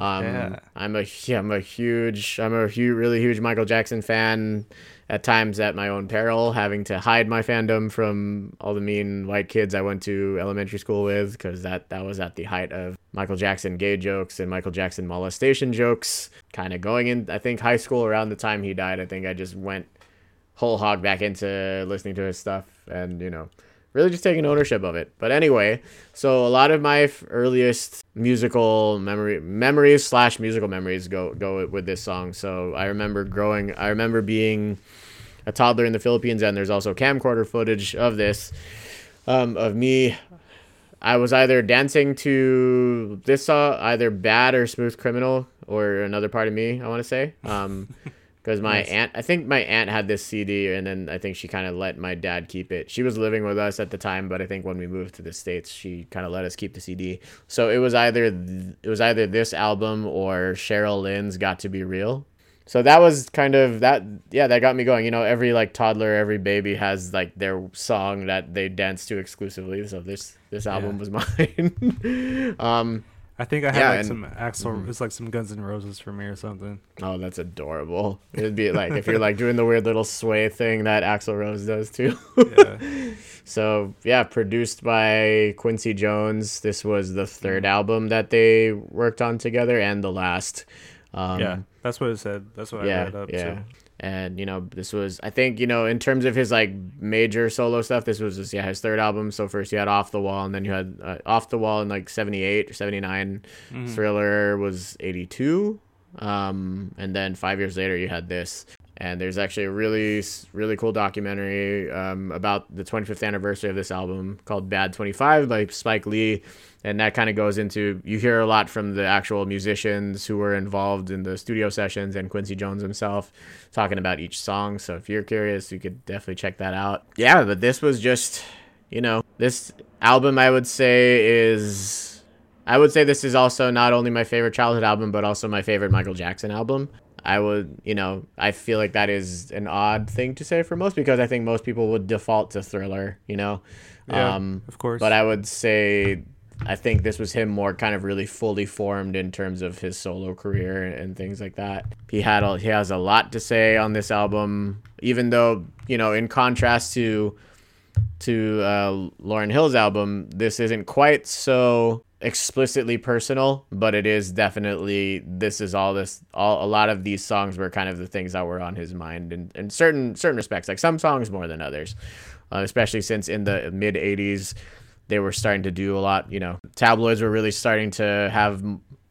Um, Yeah. I'm a yeah, I'm a huge I'm a huge really huge Michael Jackson fan. At times at my own peril, having to hide my fandom from all the mean white kids I went to elementary school with, because that that was at the height of Michael Jackson gay jokes and Michael Jackson molestation jokes. Kind of going in, I think high school around the time he died. I think I just went whole hog back into listening to his stuff and you know really just taking ownership of it. But anyway so a lot of my earliest musical memory memories slash musical memories go go with this song. So i remember growing i remember being a toddler in the philippines and there's also camcorder footage of this um, of me. I was either dancing to this song either bad or smooth criminal or another part of me i want to say. Um, because my Nice. aunt i think my aunt had this cd and then i think she kind of let my dad keep it. She was living with us at the time but i think when we moved to the states she kind of let us keep the cd so it was either th- it was either this album or cheryl lynn's got to be real. So that was kind of that yeah that got me going. You know every like toddler every baby has like their song that they dance to exclusively. So this this album Yeah. was (laughs) mine. Um I think I had Yeah, like and- some Axl. Mhm. It's like some Guns N' Roses for me or something. Oh, that's adorable. It'd be like if you're like doing the weird little sway thing that Axl Rose does too. Yeah. (laughs) so yeah, produced by Quincy Jones. This was the third album that they worked on together and the last. Um, yeah, that's what it said. That's what I yeah, read up. yeah. So. And you know, this was I think you know in terms of his like major solo stuff, this was just yeah his third album. So first you had Off the Wall, and then you had uh, Off the Wall in like '78 or '79. Mhm. Thriller was '82, Um, and then five years later, you had this. And there's actually a really, really cool documentary um, about the 25th anniversary of this album called Bad 25 by Spike Lee. And that kind of goes into, you hear a lot from the actual musicians who were involved in the studio sessions and Quincy Jones himself talking about each song. So if you're curious, you could definitely check that out. Yeah, but this was just, you know, this album I would say is I would say this is also not only my favorite childhood album, but also my favorite Michael Jackson album. I would, you know, I feel like that is an odd thing to say for most because I think most people would default to Thriller, you know. Yeah, um, of course. But I would say I think this was him more kind of really fully formed in terms of his solo career and things like that. He had a, he has a lot to say on this album, even though you know, in contrast to to uh, Lauryn Hill's album, this isn't quite so explicitly personal, but it is definitely this is all this all a lot of these songs were kind of the things that were on his mind in, in certain certain respects, like some songs more than others. Uh, especially since in the mid 80s they were starting to do a lot, you know, tabloids were really starting to have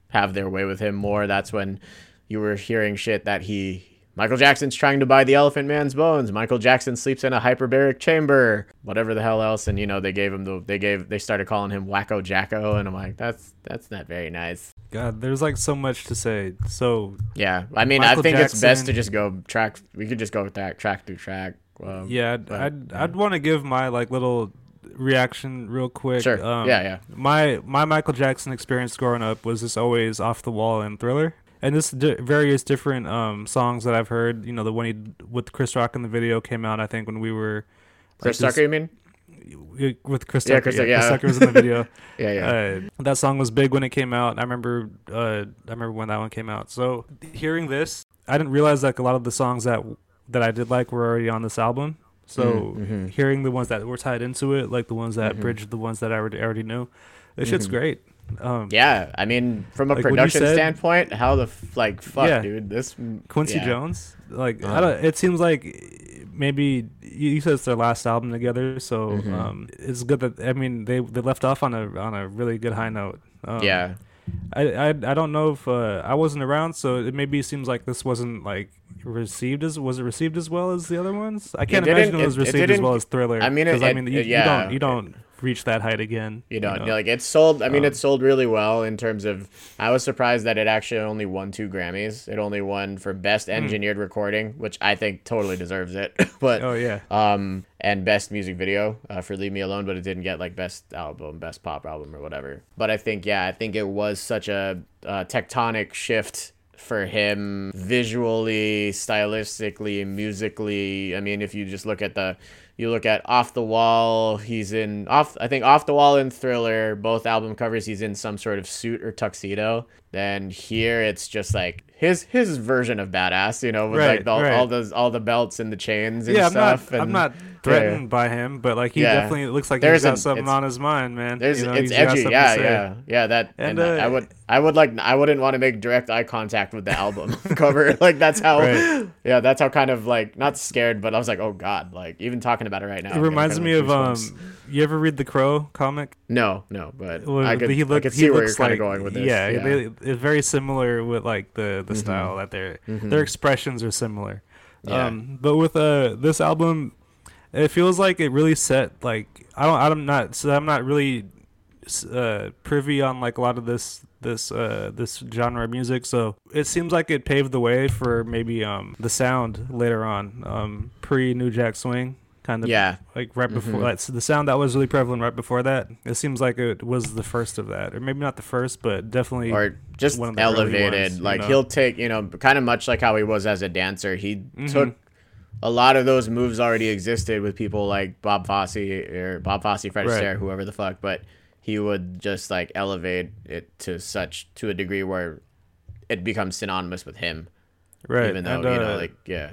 have their way with him more. That's when you were hearing shit that he Michael Jackson's trying to buy the Elephant Man's bones. Michael Jackson sleeps in a hyperbaric chamber. Whatever the hell else, and you know they gave him the they gave they started calling him Wacko Jacko, and I'm like that's that's not very nice. God, there's like so much to say. So Yeah, I mean Michael I think it's best to just go track. We could just go with that track through track. Um, yeah, I'd but, I'd, yeah. I'd want to give my like little reaction real quick. Sure. Um, yeah, yeah. My my Michael Jackson experience growing up was just always off the wall and Thriller. And this di- various different um, songs that I've heard, you know, the one he with Chris Rock in the video came out. I think when we were Chris like, Tucker, you mean? with Chris Yeah, Tucker. Chris yeah, Tucker, Chris. Tucker was in the video. (laughs) Yeah, yeah. Uh, that song was big when it came out. I remember. Uh, I remember when that one came out. So hearing this, I didn't realize like a lot of the songs that that I did like were already on this album. So Mhm. hearing the ones that were tied into it, like the ones that Mhm. bridged the ones that I already, already knew, this shit's Mhm. great. Um, yeah, I mean, from a Like, production said- standpoint, how the f- like fuck, Yeah. dude, this Quincy yeah. Jones, like Uh-huh. I don't. It seems like maybe you you said it's their last album together, so Mhm. um, it's good that I mean they they left off on a on a really good high note. Um, Yeah, I, I I don't know if uh, I wasn't around, so it maybe seems like this wasn't like received as was it received as well as the other ones. I can't didn't- imagine it was it- it received as well as Thriller. I mean, it- 'cause, I mean, you, it- you yeah. don't you don't reach that height again. you don't know? like it sold. I mean, Um, it sold really well in terms of. I was surprised that it actually only won two Grammys. It only won for best engineered recording, which I think totally deserves it. (laughs) but Hmm. Oh yeah, um and best music video uh, for leave me alone but it didn't get like best album best pop album or whatever but i think yeah i think it was such a, uh tectonic shift for him visually stylistically musically i mean if you just look at the you look at off the wall he's in off i think off the wall and thriller both album covers he's in some sort of suit or tuxedo then here it's just like his his version of badass you know with Right, like the, right. all those all the belts and the chains and yeah. I'm stuff not I'm not threatened by him, but like he Yeah. definitely looks like There's he's got an- something on his mind, man. There's You know, it's edgy, yeah, yeah, yeah. That and, And, I uh, would, I would like, I wouldn't want to make direct eye contact with the album (laughs) cover. (laughs) Like that's how, Right. yeah, that's how kind of like not scared, but I was like, oh god, like even talking about it right now. It reminds me of um. You ever read the Crow comic? no, no, but Well, I could, he I look, could he see where you're looks kind like of going with this. yeah, yeah, They, it's very similar with like the the Mhm. style that they're Mhm. their expressions are similar. Yeah. Um, but with uh this album, it feels like it really set like I don't I'm not so I'm not really uh privy on like a lot of this this uh this genre of music so it seems like it paved the way for maybe um the sound later on um pre new jack swing kind of yeah, like right before Mhm. that's the sound that was really prevalent right before that it seems like it was the first of that or maybe not the first but definitely or just one of the elevated. ones, you like know? he'll take, you know, kind of much like how he was as a dancer. He Mhm. took a lot of those moves already existed with people like Bob Fosse or Bob Fosse, Fred Right. Astaire, whoever the fuck, but he would just like elevate it to such to a degree where it becomes synonymous with him. right Even though, and, you know, uh, like yeah.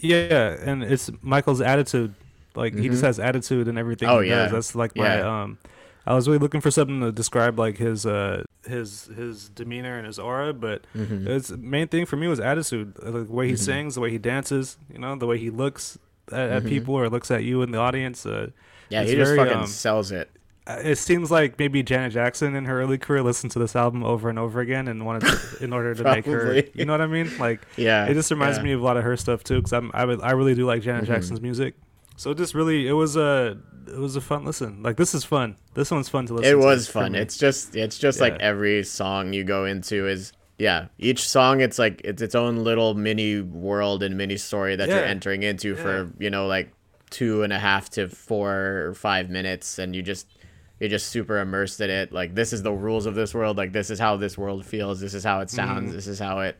Yeah, and it's Michael's attitude. Like he just Mhm. has attitude and everything Oh, he yeah. does. That's like my Yeah. um I was really looking for something to describe like his uh his his demeanor and his aura, but Mhm. it's main thing for me was attitude. Uh, The way he Mhm. sings, the way he dances, you know, the way he looks at, at Mhm. people or looks at you in the audience. Uh, Yeah, he just fucking um, sells it. uh, it seems like maybe Janet Jackson in her early career listened to this album over and over again and wanted to, in order to make her, (laughs) you know what I mean? Like, Yeah, it just reminds yeah. me of a lot of her stuff too, because I'm I, would- I really do like Janet Mhm. Jackson's music. So it just really, it was a it was a fun listen. Like this is fun. This one's fun to listen. To It was for fun it's just it's just like every song you go into is yeah each song it's like it's its own little mini world and mini story that you're entering into for you know like two and a half to four or five minutes and you just you're just super immersed in it like this is the rules of this world like this is how this world feels this is how it sounds Mm-hmm. this is how it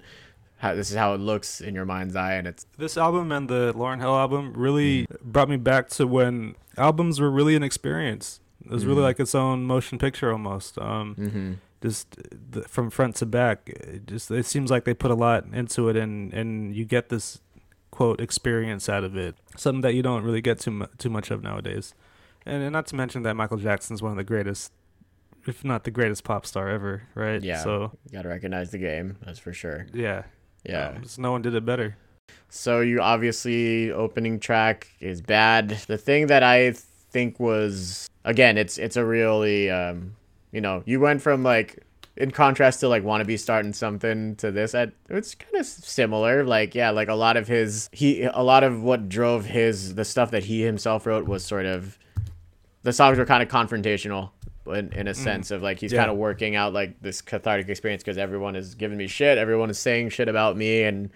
how this is how it looks in your mind's eye and it's This album and the Lauryn Hill album really brought me back to when albums were really an experience. It was really Mhm. like its own motion picture almost. Um, mm-hmm. just the, from front to back, it just it seems like they put a lot into it, and and you get this quote experience out of it, something that you don't really get too mu- too much of nowadays. And, and not to mention that Michael Jackson's one of the greatest, if not the greatest pop star ever, right? Yeah. So you gotta recognize the game that's for sure yeah, yeah um, no one did it better. So you obviously opening track is bad. The thing that I think was again, it's it's a really um, you know, you went from like in contrast to like wanna be starting something to this at it's kind of similar like yeah like a lot of his he a lot of what drove his the stuff that he himself wrote was sort of the songs were kind of confrontational in, in a mm. sense of like he's Yeah. kind of working out like this cathartic experience because everyone is giving me shit everyone is saying shit about me and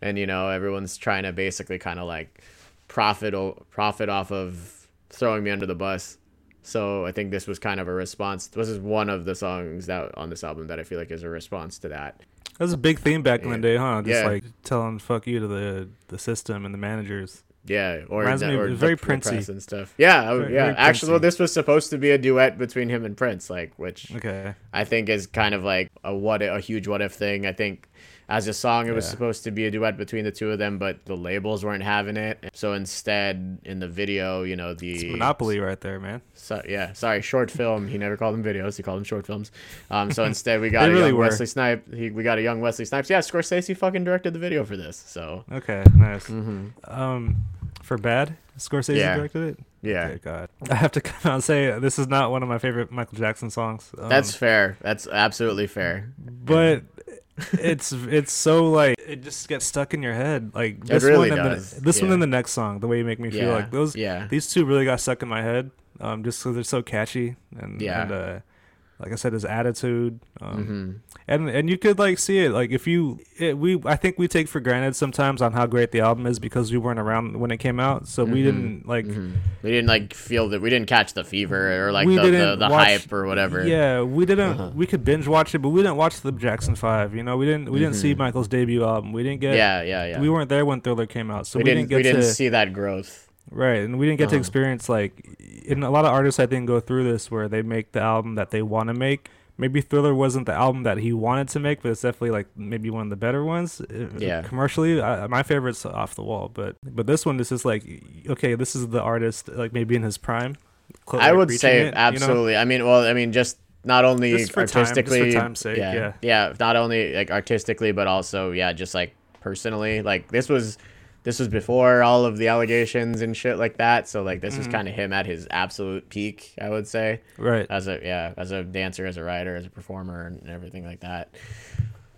and you know everyone's trying to basically kind of like profit o- profit off of throwing me under the bus so i think this was kind of a response this is one of the songs that on this album that i feel like is a response to that That was a big theme back in the day, huh? Just Yeah. like telling "fuck you" to the the system and the managers. Yeah or, Reminds me or very Princey. and stuff yeah Very- yeah very actually well, this was supposed to be a duet between him and prince like which Okay. I think is kind of like a what a huge what if thing. I think as a song it was Yeah. supposed to be a duet between the two of them, but the labels weren't having it. So instead, in the video, you know the It's Monopoly right there, man. So, yeah, sorry, short film. He never called them videos. He called them short films. Um, so (laughs) instead, we got a really young were. Wesley Snipes. He, we got a young Wesley Snipes. Yeah, Scorsese fucking directed the video for this. So Okay, nice. mhm. Um, for bad, Scorsese Yeah. directed it. yeah, Okay, God, I have to come out and say this is not one of my favorite Michael Jackson songs. Um, that's fair. That's absolutely fair. but it's it's so like it just gets stuck in your head. Like this really one and the, this one yeah. and the next song, the way you make me feel Yeah, like those yeah. these two really got stuck in my head. Um, just because they're so catchy and Yeah. and uh, like I said, his attitude. Um, hmm and and you could like see it like if you it, we I think we take for granted sometimes on how great the album is because we weren't around when it came out, so we Mhm. didn't like. hmm We didn't like feel that. We didn't catch the fever or like the, the, the watch- hype or whatever. Yeah, we didn't. Uh-huh. We could binge watch it, but we didn't watch the Jackson Five. You know, we didn't. We didn't see Mhm. Michael's debut album. We didn't get. yeah, yeah, yeah. We weren't there when Thriller came out, so we, we, didn't. get we didn't to see that growth. Right, and we didn't get to Uh-huh. experience like. In a lot of artists, I think go through this where they make the album that they want to make. Maybe Thriller wasn't the album that he wanted to make, but it's definitely like maybe one of the better ones. Uh, Yeah. Commercially, I, my favorite's Off the Wall, but but this one, this is like okay, this is the artist like maybe in his prime. I would say it, you know? absolutely. I mean, well, I mean, just not only Just for time- just for artistically, time's sake, yeah, yeah. yeah, not only like artistically, but also yeah, just like personally. Like this was, this was before all of the allegations and shit like that. So like this is Mhm. kind of him at his absolute peak, I would say, Right. as a yeah, as a dancer, as a writer, as a performer, and everything like that.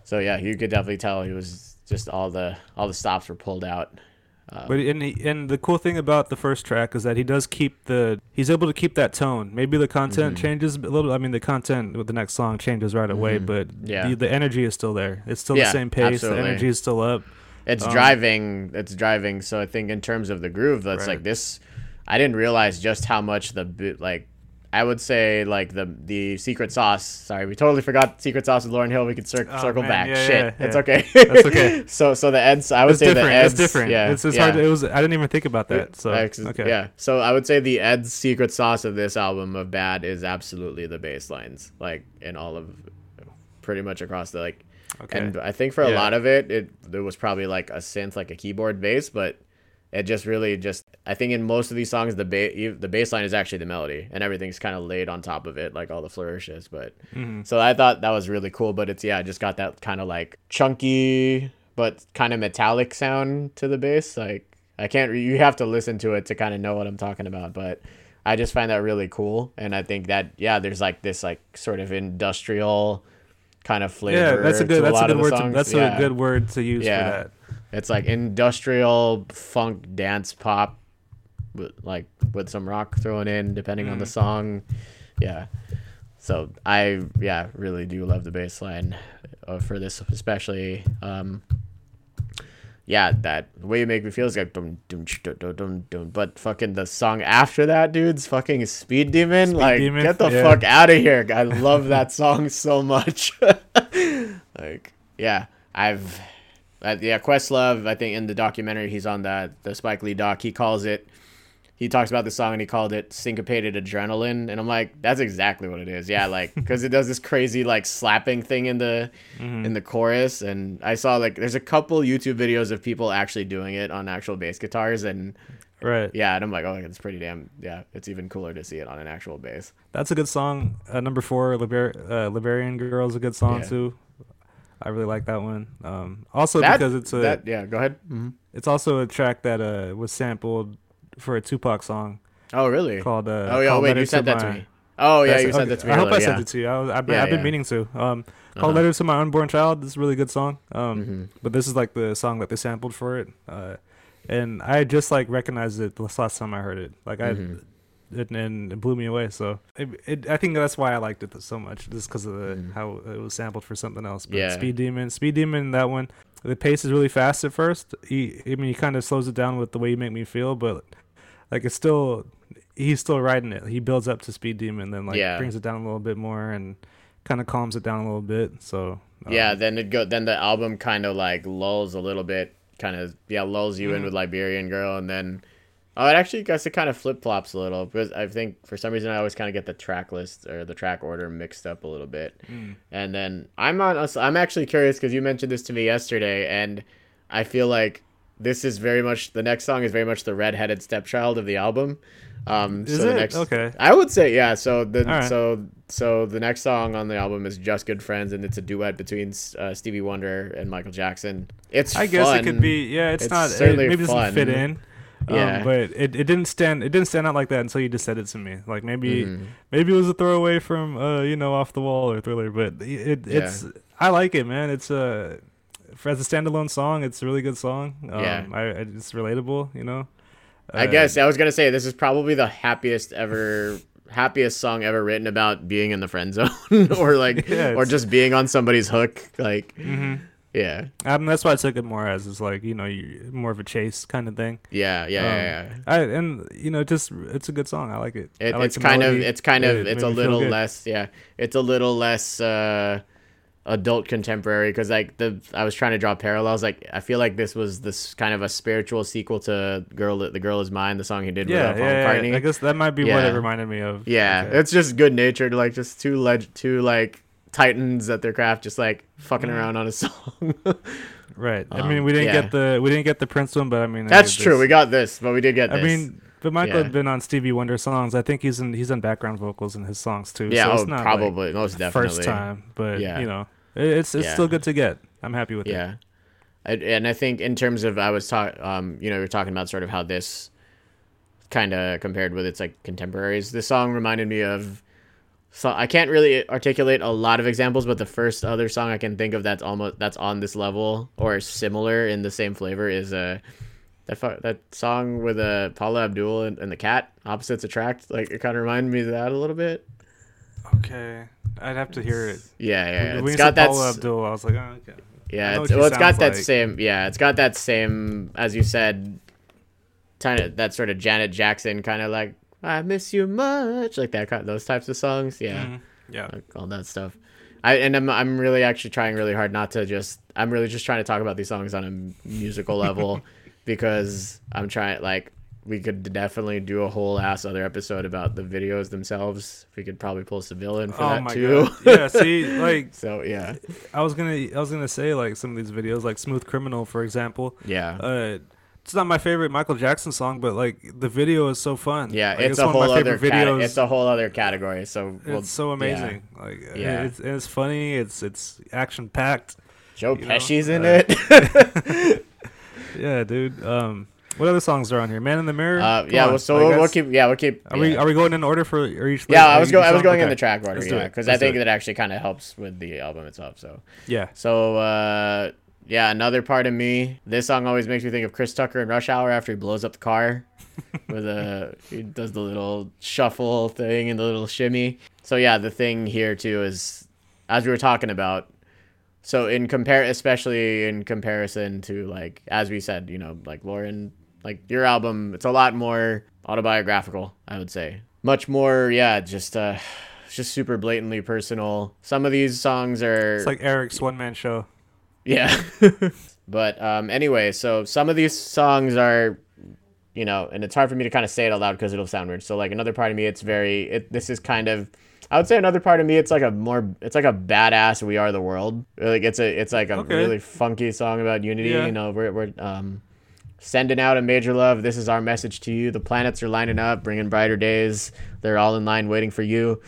So yeah, you could definitely tell he was just all the all the stops were pulled out. Uh, But and he, and the cool thing about the first track is that he does keep the he's able to keep that tone. Maybe the content Mhm. changes a little. I mean, the content with the next song changes right away, Mhm. but Yeah. the, the energy is still there. It's still Yeah, the same pace. absolutely. The energy is still up. It's Um, driving it's driving so i think in terms of the groove that's Right. like this i didn't realize just how much the like i would say like the the secret sauce sorry we totally forgot secret sauce with lauryn hill we could cir- Oh, circle man, back yeah, shit yeah, it's okay That's okay. (laughs) so so the eds i would It's say different. the eds it's different. yeah It's, it's yeah. hard. To, it was. I didn't even think about that. So okay. Yeah. So I would say the Ed's secret sauce of this album of Bad is absolutely the bass lines, like in all of, pretty much across the like. Okay. And I think for a Yeah. lot of it, it there was probably like a synth, like a keyboard bass, but it just really just. I think in most of these songs, the ba- the bass line is actually the melody, and everything's kind of laid on top of it, like all the flourishes. But Mhm. so I thought that was really cool, but it's yeah, it just got that kind of like chunky but kind of metallic sound to the bass. Like I can't, re- you have to listen to it to kind of know what I'm talking about. But I just find that really cool, and I think that yeah, there's like this like sort of industrial kind of flavor. Yeah, that's a good. That's a lot good word. To, that's Yeah. a good word to use Yeah. for that. It's like industrial funk dance pop, with, like with some rock thrown in, depending on the Mm. song. Yeah. So I yeah really do love the bass line uh, for this especially. Um, yeah, that the way you make me feel is like dum dum dum dum dum. But fucking the song after that, dude's fucking Speed Demon. Speed like Demon? get the Yeah. fuck out of here. I (laughs) love that song so much. (laughs) like yeah, I've uh, yeah, Questlove. I think in the documentary he's on that the Spike Lee doc. He calls it. He talks about the song and he called it syncopated adrenaline, and I'm like, that's exactly what it is. Yeah, like (laughs) because it does this crazy like slapping thing in the Mm-hmm. in the chorus, and I saw like there's a couple YouTube videos of people actually doing it on actual bass guitars, and Right. yeah, and I'm like, oh, it's pretty damn yeah. It's even cooler to see it on an actual bass. That's a good song. Uh, number four, Liber- uh, Liberian Girl is a good song Yeah. too. I really like that one. Um, also That- because it's a that yeah, go ahead. hmm it's also a track that uh, was sampled for a Tupac song Oh really? called. Uh, oh yeah, called wait, you sent that to me. Oh yeah, That's- you sent okay, that to me. I hope I earlier, sent it to you. I was, I've been, Yeah, I've been yeah. meaning to. Um, Uh-huh. called "Letter to My Unborn Child." This is a really good song. Um, Mhm. but this is like the song that they sampled for it. Uh, and I just like recognized it the last time I heard it. Like I, Mhm. it, and it blew me away. So it, it, I think that's why I liked it so much, just because of the, Mhm. how it was sampled for something else. But Yeah. Speed Demon, Speed Demon, that one, the pace is really fast at first. He, I mean, he kind of slows it down with the way you make me feel, but like it's still, he's still riding it. He builds up to Speed Demon, then like Yeah. brings it down a little bit more and kind of calms it down a little bit. So um, Yeah, then it go. Then the album kind of like lulls a little bit, kind of yeah lulls you in Mhm. with Liberian Girl, and then oh, it actually guess it kind of flip flops a little because I think for some reason I always kind of get the track list or the track order mixed up a little bit, Mm. and then I'm on. I'm actually curious because you mentioned this to me yesterday, and I feel like this is very much the next song is very much the redheaded stepchild of the album. Um, Is so the it? next, Okay. I would say yeah. So the Alright. so so the next song on the album is "Just Good Friends" and it's a duet between uh, Stevie Wonder and Michael Jackson. It's I guess fun. it could be. Yeah, it's, It's not. It certainly maybe doesn't fit fun. in. Um, Yeah. but it, it didn't stand it didn't stand out like that until you just said it to me. Like maybe Mhm. maybe it was a throwaway from uh you know off the wall or thriller, but it Yeah. it's I like it, man. It's a for as a standalone song, it's a really good song. Um, Yeah. I, I it's relatable, you know. I Uh, guess I was gonna say this is probably the happiest ever happiest song ever written about being in the friend zone (laughs) or like (laughs) Yeah, or just being on somebody's hook. Like mhm. yeah. Um, that's why I took it more as it's like you know you, more of a chase kind of thing. Yeah, yeah, Um, yeah, yeah. I and you know just it's a good song. I like it. It, I like it's kind of it's kind of It it's a little less yeah it's a little less uh adult contemporary because like the i was trying to draw parallels like i feel like this was this kind of a spiritual sequel to girl the girl is mine the song he did Yeah, with uh, yeah, Paul yeah. I guess that might be what it reminded me of. yeah Okay. it's just good natured like just two leg two like titans at their craft just like fucking Mm. around on a (laughs) song Right. I Um, mean, we didn't yeah. get the we didn't get the Prince one, but I mean that's uh, true this- we got this but we did get I this mean, but Michael Yeah. had been on Stevie Wonder songs. I think he's in he's in background vocals in his songs too. yeah so oh it's not probably most definitely first time, but Yeah. you know, it's it's Yeah. still good to get. I'm happy with it. yeah and i think in terms of i was talking um you know you're talking about sort of how this kind of compared with its like contemporaries this song reminded me of so i can't really articulate a lot of examples but the first other song i can think of that's almost that's on this level or similar in the same flavor is uh that fu- that song with uh paula abdul and, and the cat opposites attract like it kind of reminded me of that a little bit Okay, I'd have to hear it. yeah yeah. When it's got that Paula Abdul, I was like, oh, okay. Yeah, it's, well, it's got that like. same. Yeah, it's got that same, as you said, kind of that sort of Janet Jackson kind of like "I miss you much," like that kind, those types of songs. Yeah, Mhm. yeah. like all that stuff. I and I'm I'm really actually trying really hard not to just. I'm really just trying to talk about these songs on a musical level (laughs) because I'm trying like. We could definitely do a whole ass other episode about the videos themselves. We could probably pull Seville in for Oh that too. god. (laughs) Yeah. See, like so yeah, I was gonna I was gonna say like some of these videos, like Smooth Criminal, for example. yeah. Uh, it's not my favorite Michael Jackson song, but like the video is so fun. Yeah, Like, it's, a one of whole other cate- it's a whole other category. So we'll, it's so yeah. amazing. Like Yeah. it's it's funny. It's it's action packed. Joe you know, Pesci's in uh, it. (laughs) Yeah, dude. Um, What other songs are on here? Man in the Mirror. Uh, Come yeah, on, well, so like, we'll, we'll keep. Yeah, we'll keep. Are we are we going in order for each? Yeah, I was going. I was going in the track order. Let's Yeah, because I think that actually kind of helps with the album itself. So, Yeah. so uh, yeah, another part of me. This song always makes me think of Chris Tucker in Rush Hour after he blows up the car. (laughs) with a he does the little shuffle thing and the little shimmy. So yeah, the thing here too is as we were talking about. So in compare, especially in comparison to like as we said, you know, like Lauryn, like your album, it's a lot more autobiographical. I would say much more, yeah, just uh, just super blatantly personal. Some of these songs are It's like Eric's one man show. yeah. (laughs) but um, anyway, so some of these songs are, you know, and it's hard for me to kind of say it out loud because it'll sound weird. So like another part of me, it's very, it, this is kind of, I would say another part of me, it's like a more, it's like a badass "We Are the World." Like it's a, it's like a Okay. really funky song about unity. Yeah. You know, we're we're um, sending out a major love. This is our message to you. The planets are lining up, bringing brighter days. They're all in line, waiting for you.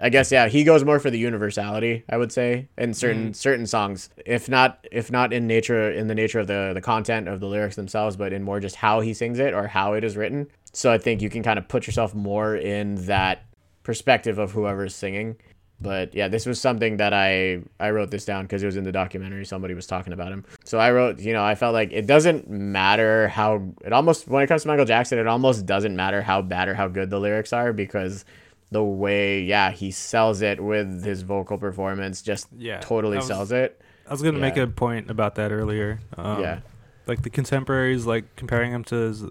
I guess yeah, he goes more for the universality, I would say, in certain mm. certain songs. If not if not in nature in the nature of the the content of the lyrics themselves, but in more just how he sings it or how it is written. So I think you can kind of put yourself more in that perspective of whoever's singing. But yeah, this was something that I I wrote this down because it was in the documentary. Somebody was talking about him. So I wrote, you know, I felt like it doesn't matter how it almost when it comes to Michael Jackson, it almost doesn't matter how bad or how good the lyrics are because the way yeah he sells it with his vocal performance just Yeah, totally was- sells it. I was gonna make a point about that earlier. Um, yeah, like the contemporaries, like comparing him to. His,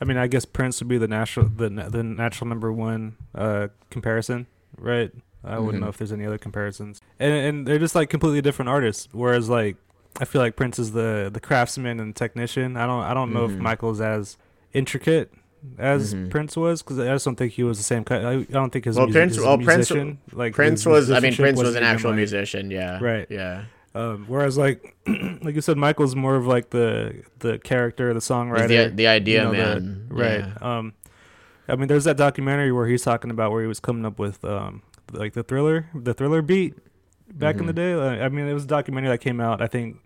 I mean, I guess Prince would be the natural, the the natural number one uh, comparison, right? I wouldn't Mhm. know if there's any other comparisons, and and they're just like completely different artists. Whereas like I feel like Prince is the the craftsman and technician. I don't I don't know if Mhm. Michael's as intricate as Mhm. Prince was because I just don't think he was the same kind. I, I don't think his Well, music, Prince- his well, Prince- musician, like Prince was I mean Prince was an actual like- musician. Yeah, Right. Yeah, Um, whereas like (clears throat) like you said, Michael's more of like the the character, the songwriter, the the idea you know, the- man. right? Yeah. Um, I mean, there's that documentary where he's talking about where he was coming up with um like the thriller, the thriller beat back in Mhm. the day. Uh, I mean, it was a documentary that came out, I think,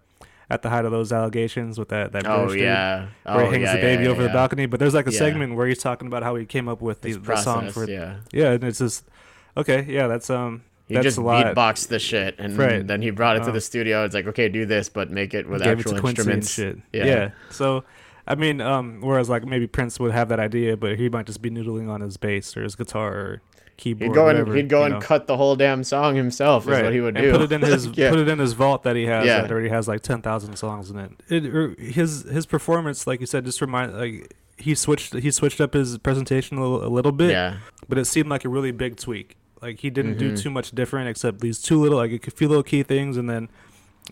at the height of those allegations with that that Oh British dude yeah. where oh, he hangs yeah, the baby yeah, over the balcony. But there's like a Yeah. segment where he's talking about how he came up with the, His the song for yeah. yeah, and it's just okay, yeah, that's um He that's just a lot. beatboxed the shit, and Right. then he brought it to Um, the studio. It's like, okay, do this, but make it with gave it actual to instruments. shit. Yeah. Yeah. So, I mean, um, whereas like maybe Prince would have that idea, but he might just be noodling on his bass or his guitar or keyboard. He'd go and whatever, he'd go and know. cut the whole damn song himself. Is what he would and do. put it in his (laughs) yeah. put it in his vault that he has Yeah. that already has like ten thousand songs in it. It er, his his performance, like you said, just remind like he switched he switched up his presentation a little, a little bit, yeah. but it seemed like a really big tweak. Like he didn't do Mhm. too much different except these two little like a few little key things, and then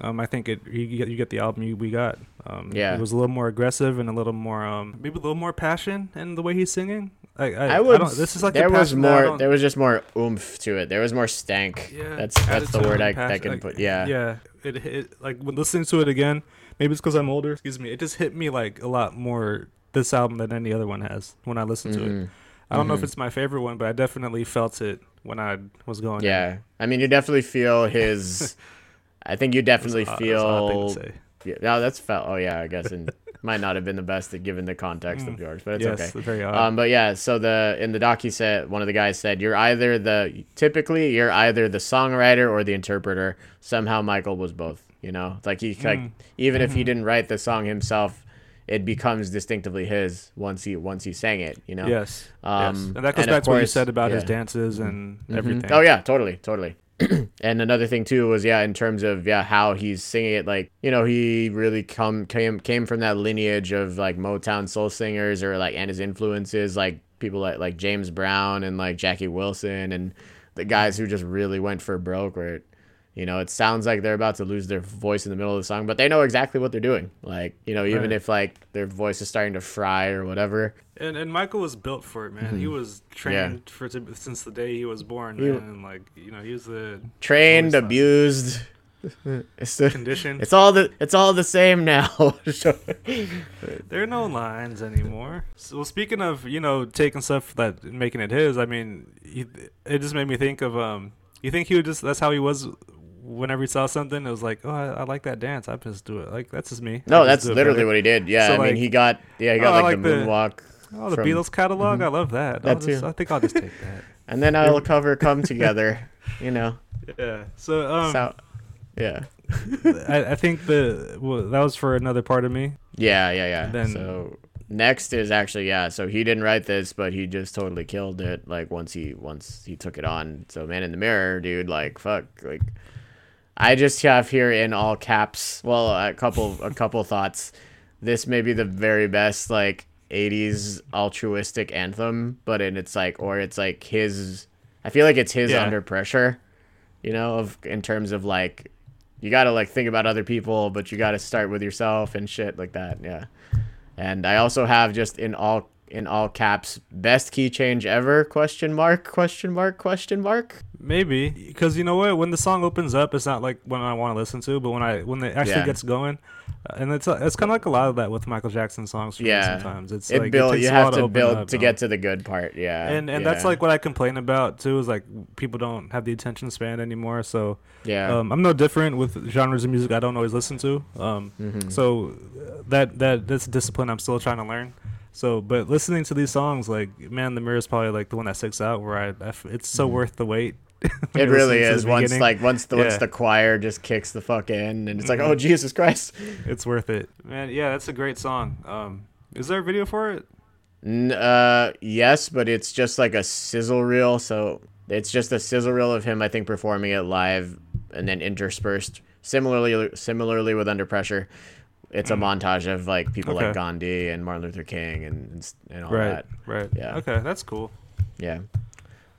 um, I think it you get you get the album you, we got. Um, Yeah. it was a little more aggressive and a little more um maybe a little more passion in the way he's singing. I I, I would. don't, this is like the there was passion more. There was just more oomph to it. There was more stank. Yeah, that's that's the word I, and I can like, put. Yeah. yeah. It, it like when listening to it again, maybe it's because I'm older. Excuse me. It just hit me like a lot more this album than any other one has when I listened to it. Mhm. I don't know if Mhm. it's my favorite one, but I definitely felt it when I was going. in. Yeah. I mean, you definitely feel (laughs) his. I think you definitely That's a- that's an odd thing feel. Yeah, no, that's felt. Oh yeah, I guess, and might not have been the best given the context of Mm. yours, but it's yes, okay. very odd. Um, but yeah, so the in the doc he said one of the guys said you're either the typically you're either the songwriter or the interpreter. Somehow Michael was both. You know, like he like Mm. even if he Mhm. didn't write the song himself, it becomes distinctively his once he once he sang it. You know. yes, Um, yes, and that goes back to what you said about his dances and Mhm. everything. Oh yeah, totally, totally. (clears throat) and another thing too was yeah, in terms of yeah how he's singing it, like you know he really come came came from that lineage of like Motown soul singers or like and his influences like people like like James Brown and like Jackie Wilson and the guys who just really went for broke where it, you know it sounds like they're about to lose their voice in the middle of the song but they know exactly what they're doing like you know even Right. if like their voice is starting to fry or whatever And and Michael was built for it, man. He Mhm. was trained for to, since the day he was born, He- man. And like you know, he was the trained abused (laughs) it's the, condition. It's all the it's all the same now. (laughs) There are no lines anymore. So, well, speaking of you know taking stuff that making it his, I mean, he, it just made me think of um. You think he would just that's how he was whenever he saw something, it was like, oh, I, I like that dance. I just do it. Like that's just me. No, that's just do it literally what he did. Yeah, So, I mean, he got yeah, he got Oh, like, like the moonwalk, Oh, the from- Beatles catalog. Mhm. I love that. That I'll just- too. I think I'll just take that. (laughs) and then I'll cover (laughs) "Come Together." You know, Yeah. So um, so yeah, (laughs) I, I think the well, that was for another part of me. yeah, yeah, yeah. Then- so next is actually yeah. So he didn't write this, but he just totally killed it. Like once he once he took it on. So "Man in the Mirror," dude, like fuck, like I just have here in all caps. Well, a couple a couple thoughts. This may be the very best like 80s altruistic anthem, but in it's like or it's like his I feel like it's his Yeah. under pressure, you know, of in terms of like you got to like think about other people, but you got to start with yourself and shit like that. Yeah. And I also have just in all in all caps best key change ever question mark question mark question mark Maybe because you know what, when the song opens up, it's not like when I want to listen to, but when I when it actually Yeah. gets going, uh, and it's it's kind of like a lot of that with Michael Jackson songs. Yeah. sometimes it's it like build takes you have to build up, to um, get to the good part yeah and and that's like what I complain about too is like people don't have the attention span anymore. So yeah um, I'm no different with genres of music I don't always listen to. Um, Mhm. so uh, that that that's a discipline I'm still trying to learn. So, but listening to these songs, like man, the mirror is probably like the one that sticks out. Where I, it's so Mhm. worth the wait. (laughs) it really is once beginning. like once the once the choir just kicks the fuck in and it's like Mhm. oh jesus christ It's worth it, man. Yeah, that's a great song. Um, is there a video for it? N- uh yes but it's just like a sizzle reel so it's just a sizzle reel of him i think performing it live and then interspersed similarly similarly with under pressure it's a Mm. montage of like people like gandhi and martin luther king and and, and all right, that right. Yeah. Okay, that's cool. yeah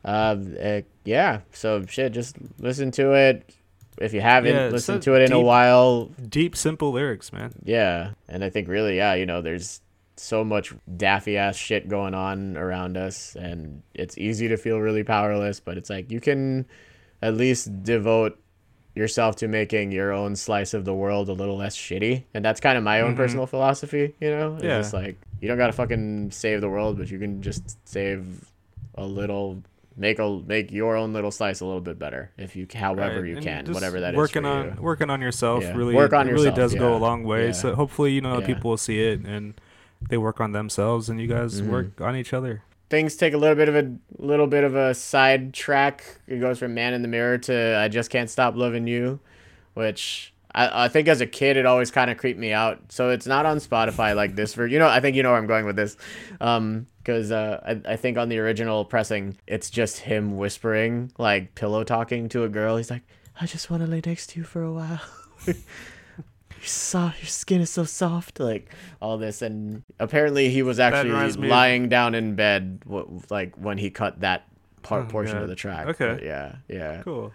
uh, uh yeah so shit just listen to it if you haven't Yeah, listened to it in a while Deep, simple lyrics, man. Yeah, and I think really, yeah, you know, there's so much daffy ass shit going on around us, and it's easy to feel really powerless. But it's like you can at least devote yourself to making your own slice of the world a little less shitty, and that's kind of my own Mhm. personal philosophy. You know, it's Yeah. just like you don't gotta fucking save the world, but you can just save a little. Make a make your own little slice a little bit better if you however Right, you can whatever that is working on you. working on yourself Yeah. really Work on it really yourself, does go a long way. Yeah. So hopefully, you know, Yeah. people will see it and they work on themselves, and you guys Mhm. work on each other. Things take a little bit of a little bit of a side track. It goes from Man in the Mirror to I Just Can't Stop Loving You, which I, I think as a kid it always kind of creeped me out. So it's not on Spotify like this for you know I think you know where I'm going with this, um because uh, I I think on the original pressing it's just him whispering like pillow talking to a girl. He's like I just want to lay next to you for a while. (laughs) You're soft. Your skin is so soft. Like all this, and apparently he was actually me of- lying down in bed, like when he cut that part Oh, portion God. of the track. Okay. But yeah, yeah, Cool.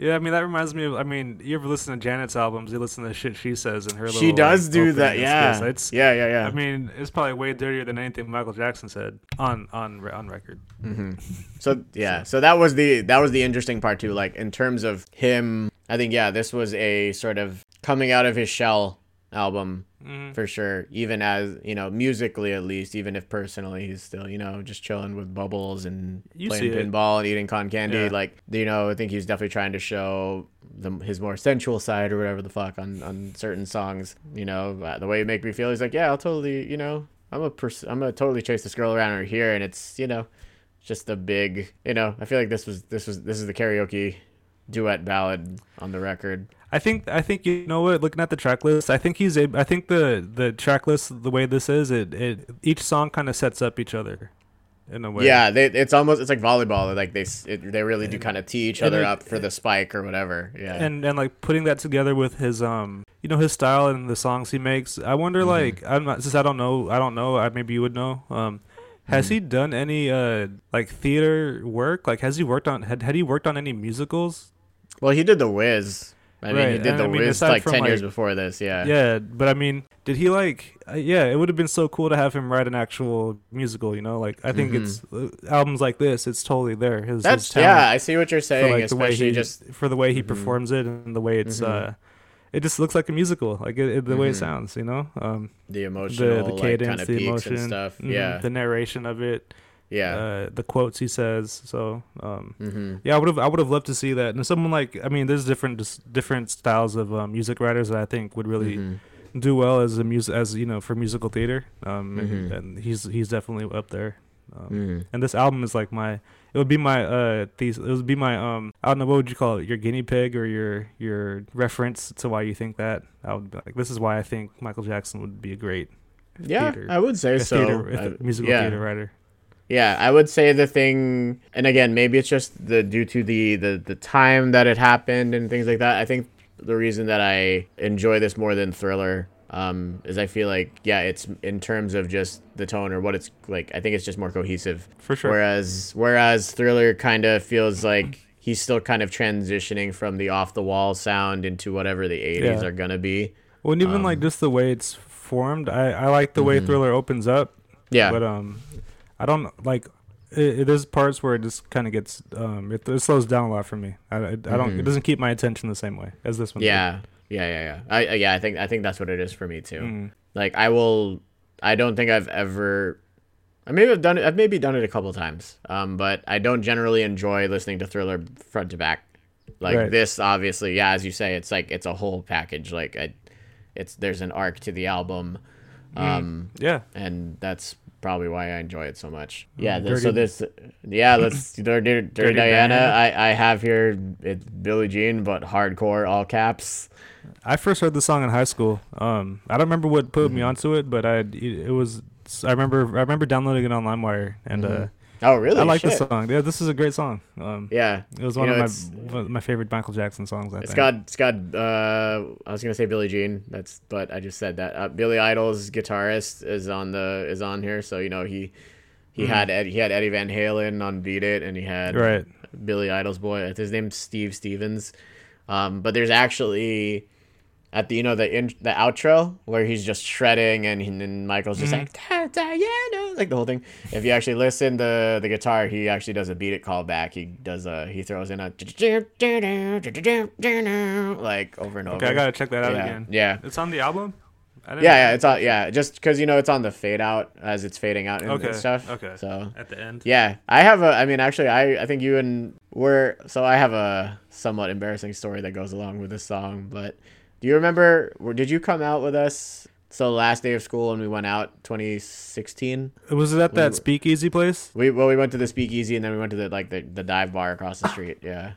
Yeah, I mean that reminds me of. I mean, you ever listen to Janet's albums? You listen to the shit she says and her. She little, does like, do that. Yeah. It's. yeah, yeah, yeah. I mean, it's probably way dirtier than anything Michael Jackson said on on on record. hmm So yeah, so that was the that was the interesting part too. Like in terms of him, I think yeah, this was a sort of coming out of his shell album Mhm. for sure. Even as you know, musically at least, even if personally he's still you know just chilling with bubbles and You playing see it. pinball and eating con candy. Yeah. Like you know, I think he's definitely trying to show the, his more sensual side or whatever the fuck on on certain songs. You know, uh, the way you make me feel. He's like, yeah, I'll totally you know. I'm a pers- I'm gonna totally chase this girl around her here, and it's you know, just a big you know. I feel like this was this was this is the karaoke duet ballad on the record. I think I think you know what. Looking at the track list, I think he's a. I think the the track list, the way this is, it it each song kind of sets up each other, in a way. Yeah, they, it's almost it's like volleyball. Like they it, they really do kind of tee each other it- up for the spike or whatever. Yeah, and and like putting that together with his um you know his style and the songs he makes i wonder Mhm. like i'm not since i don't know i don't know I, maybe you would know um has Mhm. he done any uh like theater work like has he worked on had, had he worked on any musicals well, he did the Wiz. I mean, he did and the I mean, Wiz like ten years before this. Yeah. yeah but i mean did he like uh, yeah it would have been so cool to have him write an actual musical you know like i think Mhm. it's uh, albums like this it's totally there his, That's his yeah. I see what you're for saying. like the way he just for the way he Mhm. performs it and the way it's Mhm. uh it just looks like a musical like it, it, the way it Mhm. sounds you know um the emotional, the like cadence, kind of the emotion, and stuff. mhm, Yeah. the narration of it. Yeah. uh, the quotes he says. So um, mm-hmm. yeah, I would have I would have loved to see that. And someone like I mean, there's different just different styles of um, music writers that I think would really Mm-hmm. do well as a music as you know for musical theater. Um, and, Mhm. and he's he's definitely up there. Um, Mm-hmm. And this album is like my it would be my uh thesis. It would be my um I don't know what would you call it your guinea pig or your your reference to why you think that. I would be like this is why I think Michael Jackson would be a great Yeah, theater- I would say a so. theater, musical yeah. theater writer. Yeah, I would say the thing, and again, maybe it's just the due to the the the time that it happened and things like that. I think the reason that I enjoy this more than Thriller um, is I feel like yeah, it's in terms of just the tone or what it's like. I think it's just more cohesive. For sure. Whereas whereas Thriller kind of feels like he's still kind of transitioning from the off the wall sound into whatever the 80s Yeah. are gonna be. Well, and even like Um, just the way it's formed, I, I like the way Mhm. Thriller opens up. Yeah. But um, I don't like. It, it, there's parts where it just kind of gets um, it, it slows down a lot for me. I, I, I don't. It doesn't keep my attention the same way as this one. did. yeah. Yeah, yeah, yeah. I yeah, I think I think that's what it is for me too. Mm. Like I will I don't think I've ever I maybe I've done it I've maybe done it a couple times. Um but I don't generally enjoy listening to Thriller front to back. Like Right. this obviously, yeah, as you say, it's like it's a whole package. Like I it's there's an arc to the album. Mm. Um Yeah. and that's probably why I enjoy it so much. Yeah, Mm, th- so this yeah, let's Dirty, (laughs) Dirty, Dirty Diana. Diana. I I have here it's Billie Jean but hardcore all caps. I first heard the song in high school. Um, I don't remember what put me Mhm. onto it, but I it was. I remember I remember downloading it on LimeWire, and uh, Mhm. Oh, really? I like Shit. the song. Yeah, this is a great song. Um, Yeah. it was You one know, of my one of my favorite Michael Jackson songs. I It's think. got it's got uh I was gonna say Billie Jean that's but I just said that uh, Billy Idol's guitarist is on the is on here so you know he he Mhm. had Ed, he had Eddie Van Halen on Beat It and he had right. Billy Idol's boy his name's Steve Stevens um but there's actually at the you know the in, the outro where he's just shredding and, he, and Michael's just Mhm. like "Da- Diana like the whole thing if you actually listen to the guitar he actually does a beat it call back he does a he throws in a like over and over Okay, I gotta check that out yeah. again. Yeah. It's on the album. Yeah, yeah, it's on. Yeah, just because you know it's on the fade out as it's fading out and, and Okay, stuff. okay. So at the end. yeah, I have a. I mean, actually, I I think you and we're so I have a somewhat embarrassing story that goes along with this song. But do you remember? Did you come out with us? So the last day of school and we went out 2016. Was it at that were- speakeasy place? We well we went to the speakeasy and then we went to the like the, the dive bar across the street. Yeah.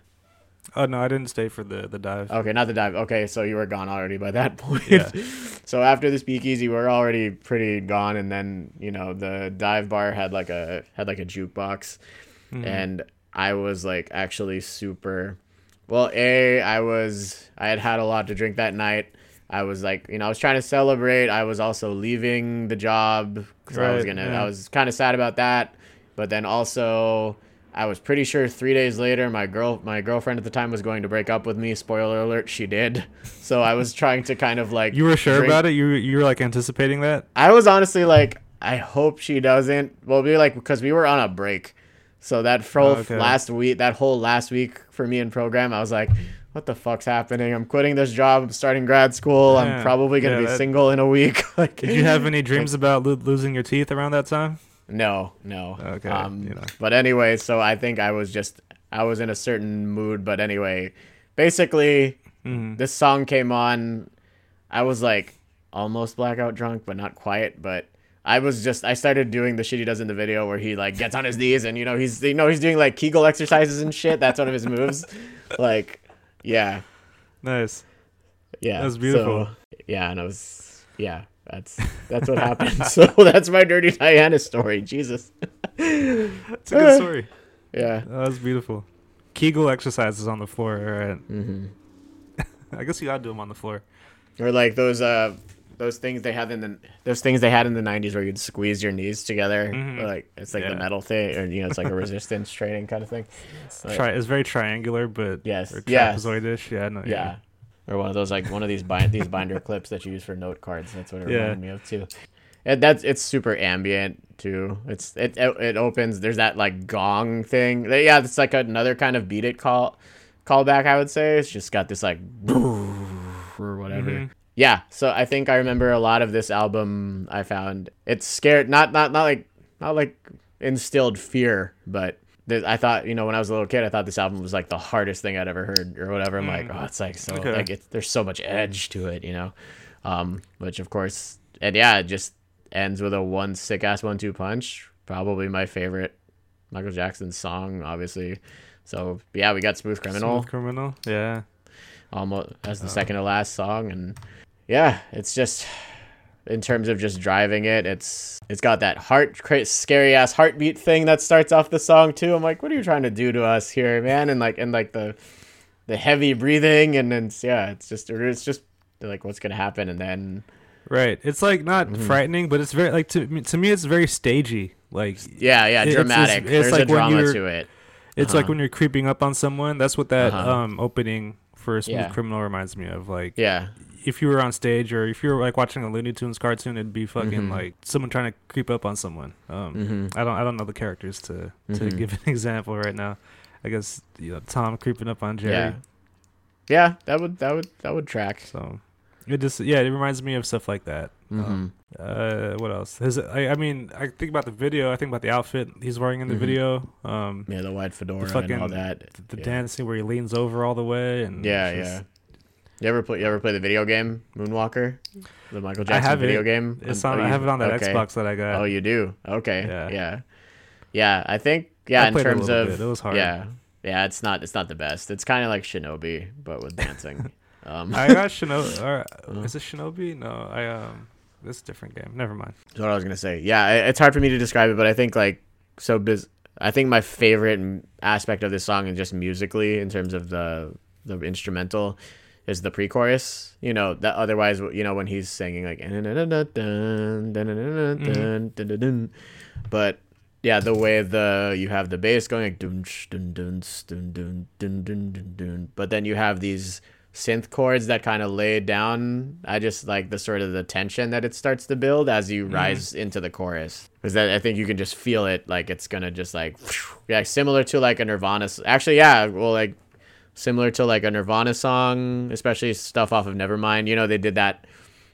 Oh no, I didn't stay for the the dive. Okay, not the dive. Okay, so you were gone already by that (laughs) point. Yeah. (laughs) so after the speakeasy, we are already pretty gone, and then you know the dive bar had like a had like a jukebox, Mhm. and I was like actually super. Well, a I was I had had a lot to drink that night. I was like, you know, I was trying to celebrate. I was also leaving the job, so I was gonna. yeah. I was kind of sad about that, but then also. I was pretty sure three days later, my girl, my girlfriend at the time was going to break up with me. Spoiler alert, she did. (laughs) So I was trying to kind of like. you were sure drink- about it? You were- you were like anticipating that? I was honestly like, I hope she doesn't. Well, we were like because we were on a break, so that full Oh, okay. last week, that whole last week for me in program, I was like, what the fuck's happening? I'm quitting this job. I'm starting grad school. I'm probably gonna yeah, be that- single in a week. (laughs) like, Did you have any dreams about lo- losing your teeth around that time? No, no. Okay, Um, you know. But anyway, so I think I was just I was in a certain mood. But anyway, basically, Mhm. this song came on. I was like almost blackout drunk, but not quite. But I was just I started doing the shit he does in the video where he like gets on his knees and you know he's you know he's doing like Kegel exercises and shit. That's one of his moves. (laughs) like, yeah, Nice. yeah. That's beautiful. So, yeah, and I was yeah. That's that's what happened. (laughs) so that's my dirty Diana story. Jesus. It's a good story. (laughs) Yeah. That was beautiful. Kegel exercises on the floor. All right. Mm-hmm. (laughs) I guess you gotta do them on the floor. Or like those uh those things they had in the those things they had in the nineties where you'd squeeze your knees together. Mhm. Like it's like the metal thing, or you know, it's like a (laughs) resistance training kind of thing. Like, Tri- it's very triangular, but Yes. or trapezoidish. Yeah. No, yeah. Or one of those like one of these bind these binder (laughs) clips that you use for note cards. That's what it Yeah. reminded me of too. And that's it's super ambient too. It's it it, it opens. There's that like gong thing. Yeah, it's like another kind of beat it call callback. I would say it's just got this like (laughs) or whatever. Mhm. Yeah, so I think I remember a lot of this album. I found it's scared, not not not like not like instilled fear, but th- I thought, you know, when I was a little kid, I thought this album was like the hardest thing I'd ever heard or whatever. I'm like, oh, it's like so Okay. like it's, there's so much edge to it, you know. Um, which of course, and yeah, it just ends with a one sick ass one two punch. Probably my favorite Michael Jackson song, obviously. So yeah, we got Smooth Criminal Smooth criminal. Yeah. Almost as the second to last song and yeah it's just in terms of just driving it it's it's got that heart scary ass heartbeat thing that starts off the song too i'm like what are you trying to do to us here man and like and like the the heavy breathing and then yeah it's just it's just like what's gonna happen and then Right. It's like not Mm-hmm. frightening, but it's very like to me, to me it's very stagey. Like yeah yeah It's- it's- dramatic it's there's like a when drama you're- to it it's like when you're creeping up on someone. That's what that Uh-huh. um opening for Smooth Yeah. Criminal reminds me of. Like yeah if you were on stage or if you were like watching a Looney Tunes cartoon, it'd be fucking Mhm. like someone trying to creep up on someone. Um, Mhm. I don't I don't know the characters to to Mhm. give an (laughs) example right now. I guess you know Tom creeping up on Jerry. yeah yeah that would that would that would track So it just yeah, it reminds me of stuff like that. Um, uh, what else? His, I, I mean, I think about the video. I think about the outfit he's wearing in the Mhm. video. Um, yeah the white fedora and fucking- all that the yeah. dancing where he leans over all the way and Yeah, it's yeah. You ever play? You ever play the video game Moonwalker, the Michael I Jackson have video it. game? It's Um, on. oh, I have it on that okay. Xbox that I got. Oh, you do? Okay. Yeah. Yeah. Yeah. Yeah. I think. Yeah. I in played a terms of. bit. It was hard. Yeah. Yeah. It's not. It's not the best. It's kind of like Shinobi, but with dancing. (laughs) Um, I got (laughs) Shinobi. Uh-huh. Is it Shinobi? No, I um, this is a different game. Never mind. That's what I was gonna say. Yeah, it's hard for me to describe it, but I think like so. Biz- I think my favorite aspect of this song, and just musically in terms of the the instrumental, is the pre-chorus. You know that otherwise, you know when he's singing like, mm-hmm. but yeah, the way the you have the bass going like, but then you have these synth chords that kind of lay down. I just like the sort of the tension that it starts to build as you mm-hmm. rise into the chorus. Because that I think you can just feel it, like it's gonna just like, (sniffs) yeah, similar to like a Nirvana. Actually, yeah, well, like similar to like a Nirvana song, especially stuff off of Nevermind. You know, they did that.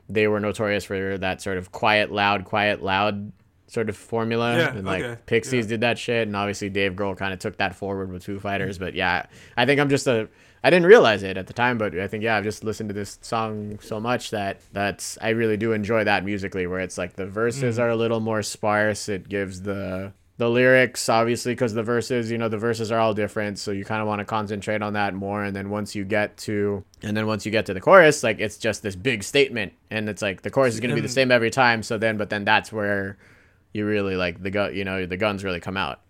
They were notorious for that sort of quiet, loud, quiet, loud sort of formula. Yeah, and like okay, Pixies yeah. did that shit, and obviously Dave Grohl kind of took that forward with Foo Fighters. But yeah, I think I'm just a. I didn't realize it at the time, but I think yeah, I've just listened to this song so much that that's I really do enjoy that musically, where it's like the verses mm. are a little more sparse. It gives the the lyrics obviously because the verses you know the verses are all different so you kind of want to concentrate on that more and then once you get to and then once you get to the chorus like it's just this big statement and it's like the chorus is going to be the same every time so then but then that's where you really like the gun you know the guns really come out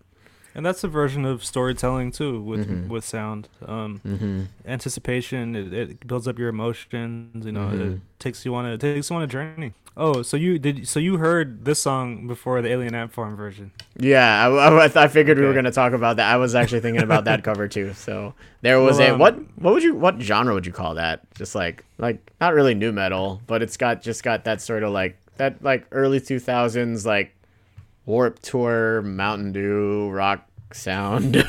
And that's a version of storytelling too, with Mhm. with sound. Um, mm-hmm. anticipation. It, it builds up your emotions. You know, it Mhm. takes you on a it takes you on a journey. Oh, so you did? So you heard this song before the Alien Ant Farm version? Yeah, I, I, I figured we were going to talk about that. I was actually thinking about that cover too. (laughs) So there was Well, a um, what what would you what genre would you call that? Just like like not really nu metal, but it's got just got that sort of like that like early two thousands like Warp Tour Mountain Dew rock sound. (laughs)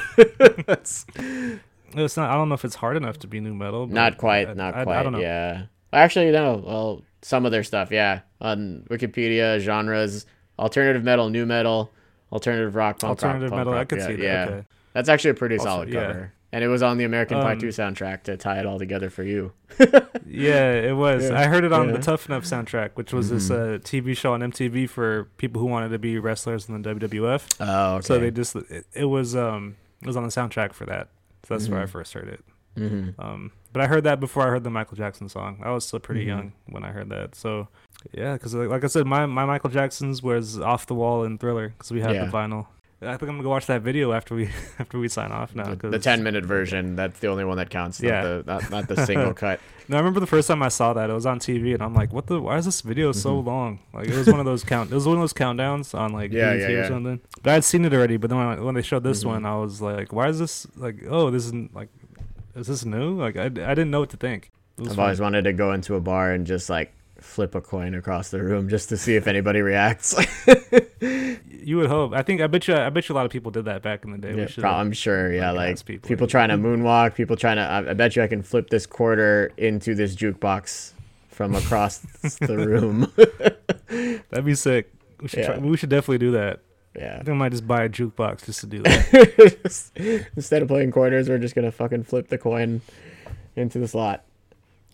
That's It's not. I don't know if it's hard enough to be nu metal. but not quite, I- not I, quite. I don't know. Yeah, actually no. Well, some of their stuff, yeah, on Wikipedia genres: alternative metal, nu metal, alternative rock, punk rock, Alternative punk metal. I could yeah, see that. Yeah. Okay. That's actually a pretty Also, solid cover. And it was on the American Pie Um, 2 soundtrack to tie it all together for you. (laughs) Yeah, it was. Yeah. I heard it on Yeah. the Tough Enough soundtrack, which was this Mhm. uh, TV show on MTV for people who wanted to be wrestlers in the WWF. Oh, okay. So they just it, it was um it was on the soundtrack for that. So that's where I Mhm. first heard it. hmm Um, but I heard that before I heard the Michael Jackson song. I was still pretty Mhm. young when I heard that. So yeah, because like, like I said, my my Michael Jackson's was off the wall and Thriller because we had Yeah. the vinyl. I think I'm gonna go watch that video after we (laughs) after we sign off now. The, the 10 minute version, that's the only one that counts. Yeah. Not the, not, not the single (laughs) cut. No, I remember the first time I saw that it was on TV, and I'm like, "What the? Why is this video so Mhm. long?" Like it was one of those count. It was one of those countdowns on like Yeah, BET yeah, or something. But I'd seen it already. But then when, I, when they showed this Mhm. one, I was like, "Why is this like? Oh, this isn't like, is this new? Like I, I didn't know what to think." I've fun. always wanted to go into a bar and just like flip a coin across the room just to see if anybody reacts. (laughs) You would hope. I think. I bet you. I bet you a lot of people did that back in the day. Yeah, pro- I'm sure. Yeah, like, like people. people, trying to moonwalk, people trying to. I, I bet you I can flip this quarter into this jukebox from across (laughs) the room. (laughs) That'd be sick. We should. Yeah. Try, we should definitely do that. Yeah. I think I might just buy a jukebox just to do that. Instead of playing quarters, we're just gonna fucking flip the coin into the slot.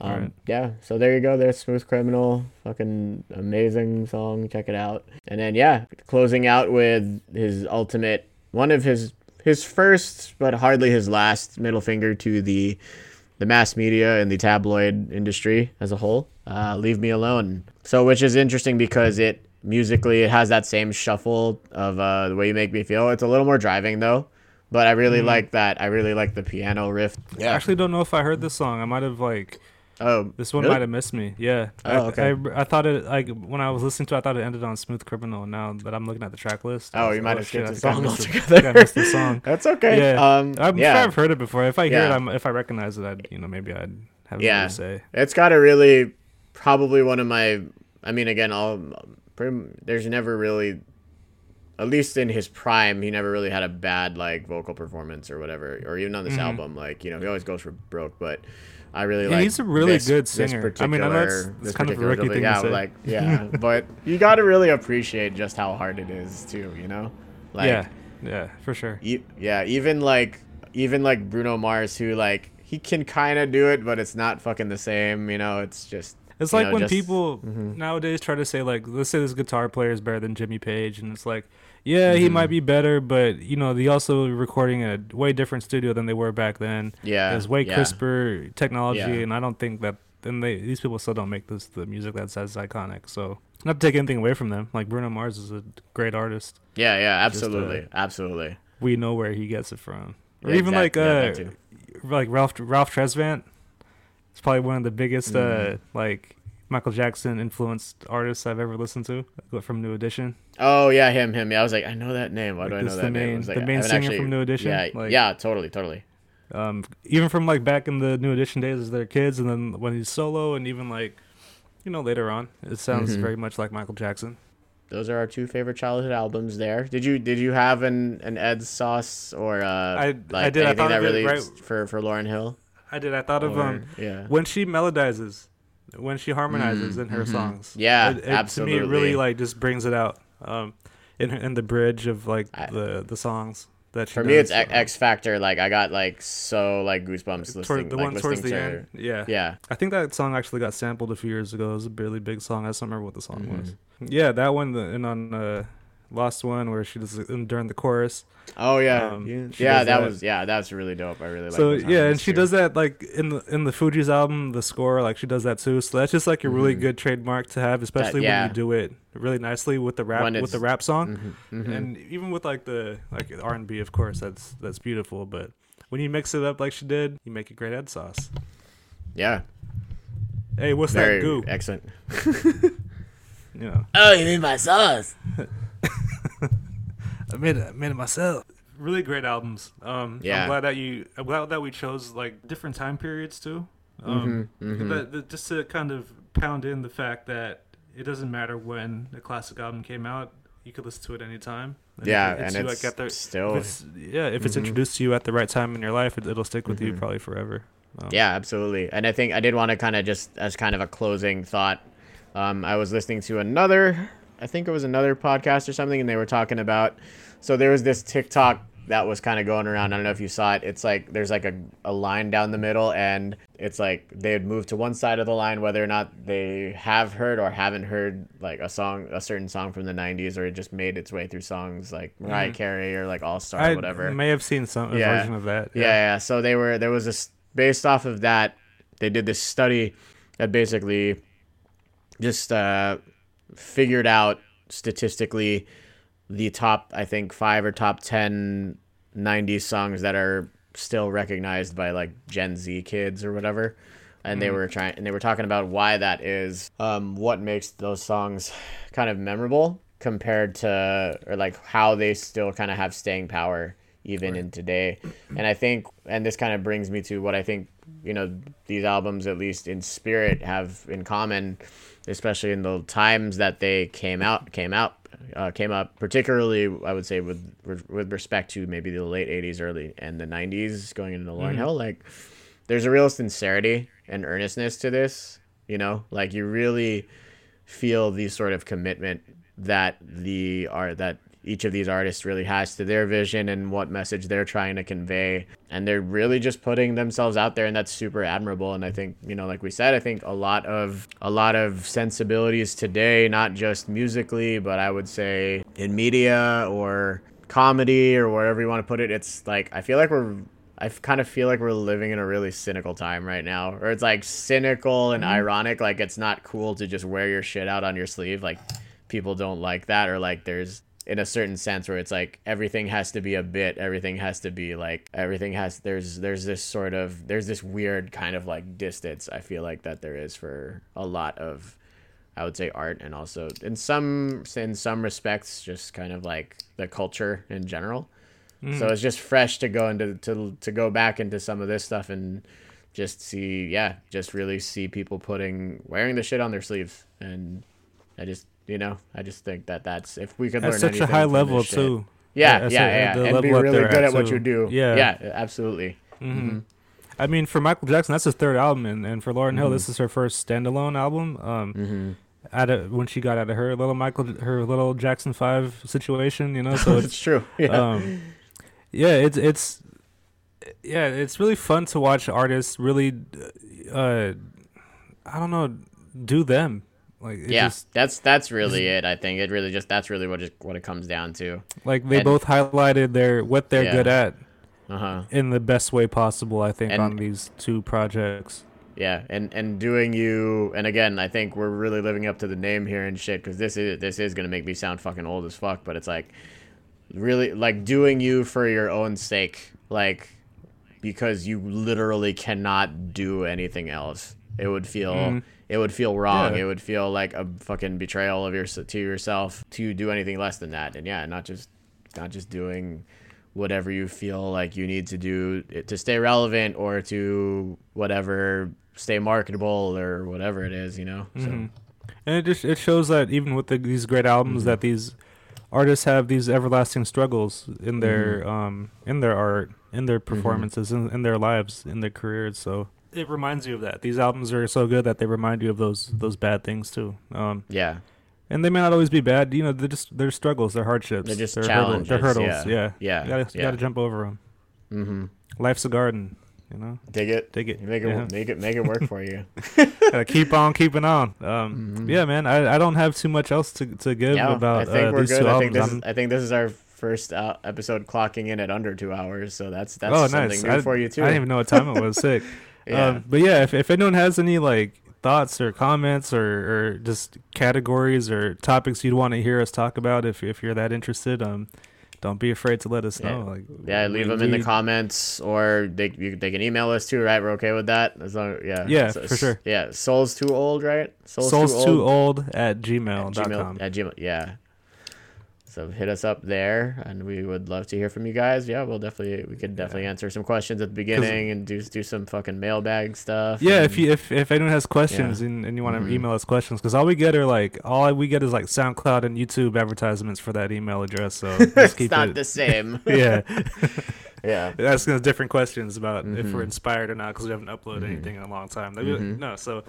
Um, Alright. Yeah, so there you go. There's Smooth Criminal. Fucking amazing song. Check it out. And then, yeah, closing out with his ultimate, one of his his first, but hardly his last middle finger to the the mass media and the tabloid industry as a whole. Uh, Leave Me Alone. So, which is interesting because it musically it has that same shuffle of uh, the way you make me feel. It's a little more driving though, but I really like that. I really like the piano riff. I actually don't know if I heard this song. I might have like Oh, this one really? might have missed me. Yeah. Oh, I, okay. I, I thought it like when I was listening to it, I thought it ended on Smooth Criminal. Now that I'm looking at the track list. Oh, was you might have shit, skipped the song altogether. I I missed the song. (laughs) That's okay. Yeah. Um, I'm yeah. sure I've heard it before. If I hear it, I'm, if I recognize it, I'd you know maybe I'd have Yeah. to say. It's got a really, probably one of my. I mean, again, all pretty, there's never really, at least in his prime, he never really had a bad like vocal performance or whatever, or even on this album. Like you know, he always goes for broke, but I really Mm-hmm. Yeah, like. he's a really this- good singer. I mean, I know it's- it's kind of a rookie thing to say. like (laughs) yeah, but you got to really appreciate just how hard it is too. You know, like yeah, yeah, for sure. E- yeah, even like even like Bruno Mars, who like he can kind of do it, but it's not fucking the same. You know, it's just It's like know, when just- people Mhm. nowadays try to say like, let's say this guitar player is better than Jimmy Page, and it's like, yeah, he Mhm. might be better, but you know, they also recording in a way different studio than they were back then. yeah, There's way yeah. crisper technology, Yeah. and I don't think that. And they these people still don't make this the music that's as iconic. So not to take anything away from them, like Bruno Mars is a great artist. Yeah, yeah, Just, uh, absolutely, absolutely. We know where he gets it from, or Yeah, even exact- like uh, like Ralph Ralph Tresvant. It's probably one of the biggest Mm. uh like Michael Jackson influenced artists I've ever listened to from New Edition. Oh yeah, him, him. Yeah, I was like, I know that name. Why Like, do I know that name? main- I the like, I main singer actually- from New Edition? Yeah, Like- yeah, totally, totally. Um, even from like back in the New Edition days as their kids, and then when he's solo, and even like you know later on, it sounds Mhm. very much like Michael Jackson. Those are our two favorite childhood albums. There. Did you did you have an an Ed Sauce or uh I- I did. I anything thought that really right- for for Lauryn Hill? I did. I thought of um yeah. when she melodizes, when she harmonizes Mm, in her mhm. songs. Yeah, it, it, To me, it really like just brings it out. Um, in in the bridge of like I- the the songs that she For me, it's does, X, Ex-Factor. Like I got like so like goosebumps toward- listening, the like one towards the to. end. Yeah. Yeah, I think that song actually got sampled a few years ago. It was a really big song. I just don't remember what the song Mhm. was. Yeah, that one, the, and on uh, Lost One, where she does it during the chorus. Oh yeah, Um, You- she yeah. That, that. was yeah. That's really dope. I really like. so yeah, and she too. does that like in the in the Fugees album, the score, like she does that too. So that's just like a really Mhm. good trademark to have, especially yeah. when you do it really nicely with the rap with the rap song. Mhm, mhm. and even with like the like R and B, of course, that's that's beautiful. But when you mix it up like she did, you make a great head sauce. yeah, Hey, what's very that goo? excellent. (laughs) You know, Oh, you mean my sauce? (laughs) (laughs) I made it, I made it myself. Really great albums. Um, Yeah. I'm glad that you. I'm glad that we chose like different time periods too. Um, Mhm, mhm. that- that- just to kind of pound in the fact that it doesn't matter when a classic album came out. You could listen to it anytime. And Yeah, it and you, it's like, at the- still if it's, yeah, if it's Mhm. introduced to you at the right time in your life, it, it'll stick with you Mhm. probably forever. Um, Yeah, absolutely. And I think I did want to kind of just as kind of a closing thought. Um, I was listening to another, I think it was another podcast or something, and they were talking about. So there was this TikTok that was kind of going around. I don't know if you saw it. It's like there's like a, a line down the middle, and it's like they had moved to one side of the line whether or not they have heard or haven't heard like a song, a certain song from the '90s, or it just made its way through songs like Mariah Mhm. Carey or like All Star I or whatever. may have seen some Yeah. version of that. Yeah, yeah. So they were there was this based off of that. They did this study that basically just uh, figured out statistically the top I think five or top 10 90s songs that are still recognized by like Gen Z kids or whatever. And they Mhm. were trying and they were talking about why that is, um, what makes those songs kind of memorable compared to or like how they still kind of have staying power even Right. in today. And I think and this kind of brings me to what I think, you know, these albums at least in spirit have in common, especially in the times that they came out came out uh, came up, particularly I would say with with respect to maybe the late '80s, early and the '90s, going into Lauryn Mhm. Hill. Like, there's a real sincerity and earnestness to this. You know, like you really feel the sort of commitment that the are that each of these artists really has to their vision and what message they're trying to convey and they're really just putting themselves out there and that's super admirable and i think you know like we said i think a lot of a lot of sensibilities today not just musically but i would say in media or comedy or wherever you want to put it it's like i feel like we're I kind of feel like we're living in a really cynical time right now, or it's like cynical and mm-hmm. ironic. Like it's not cool to just wear your shit out on your sleeve. Like people don't like that, or like there's in a certain sense where it's like everything has to be a bit everything has to be like everything has there's there's this sort of there's this weird kind of like distance i feel like that there is for a lot of i would say art and also in some in some respects just kind of like the culture in general mm. so it's just fresh to go into to to go back into some of this stuff and just see yeah just really see people putting wearing the shit on their sleeves and i just you know, I just think that that's if we could learn such a high level too. Yeah, yeah, yeah, yeah. and be really good at, what you do. Yeah, yeah, absolutely. Mm-hmm. Mm-hmm. I mean, for Michael Jackson, that's his third album, and, and for Lauryn mm-hmm. Hill, this is her first standalone album. Um, mm-hmm. out of when she got out of her little Michael, her little Jackson Five situation, you know. So (laughs) it's, true. Yeah. Um, yeah, it's it's yeah, it's really fun to watch artists really, uh, I don't know, do them like yeah, just, that's that's really it. I think it really just that's really what it what it comes down to. Like they and, both highlighted their what they're yeah. good at, uh-huh. in the best way possible. I think and, on these two projects. Yeah, and and doing you and again, I think we're really living up to the name here and shit because this is this is gonna make me sound fucking old as fuck, but it's like really like doing you for your own sake, like because you literally cannot do anything else. It would feel. Mm-hmm it would feel wrong. Yeah. It would feel like a fucking betrayal of your to yourself to do anything less than that. And yeah, not just not just doing whatever you feel like you need to do to stay relevant or to whatever stay marketable or whatever it is, you know. Mm-hmm. So. And it just it shows that even with the, these great albums, mm-hmm. that these artists have these everlasting struggles in their mm-hmm. um in their art, in their mm-hmm. performances, in, in their lives, in their careers. So it reminds you of that. These albums are so good that they remind you of those those bad things too. Um, yeah. And they may not always be bad. You know, they're just they're struggles, they're hardships, they're just challenges. Hurdles, they're hurdles. Yeah, yeah. You gotta, yeah. gotta jump over them. Mm-hmm. Life's a garden. You know, dig it, dig it, make it, yeah. make it, make it work for you. (laughs) gotta keep on keeping on. Um, mm-hmm. Yeah, man. I, I don't have too much else to to give yeah, about I think uh, we're these good. two I think. This is, I think this is our first uh, episode clocking in at under two hours, so that's that's oh, something nice. new I, for you too. I didn't even know what time it was. (laughs) Sick. Yeah. Um, but yeah, if if anyone has any like thoughts or comments or, or just categories or topics you'd want to hear us talk about, if if you're that interested, um, don't be afraid to let us yeah. know. Like, yeah, leave them in the comments, or they you, they can email us too, right? We're okay with that. As long, yeah, yeah, so, for sure. Yeah, soul's too old, right? Soul's, soul's too, old. too, old. at gmail. At gmail, at gmail, yeah. So hit us up there, and we would love to hear from you guys. Yeah, we'll definitely we could definitely yeah. answer some questions at the beginning and do do some fucking mailbag stuff. Yeah, if you if if anyone has questions yeah. and, and you want to mm-hmm. email us questions, because all we get are like all we get is like SoundCloud and YouTube advertisements for that email address. So (laughs) it's not it. the same. (laughs) yeah. (laughs) yeah. Asking us different questions about mm-hmm. if we're mm-hmm. inspired or not because we haven't uploaded mm-hmm. anything in a long time. Mm-hmm. no, so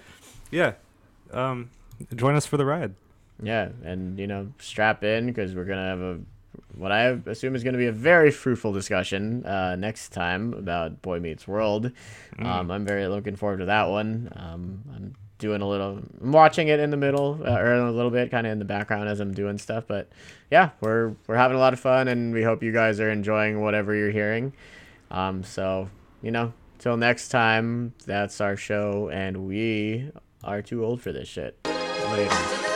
yeah, um, join us for the ride yeah, and you know, strap in because we're gonna have a what I assume is going to be a very fruitful discussion uh, next time about Boy Meets World. Mm. Um, I'm very looking forward to that one. Um, I'm doing a little, I'm watching it in the middle uh, or a little bit, kind of in the background as I'm doing stuff. But yeah, we're we're having a lot of fun, and we hope you guys are enjoying whatever you're hearing. Um, so you know, till next time, that's our show, and we are too old for this shit. Later.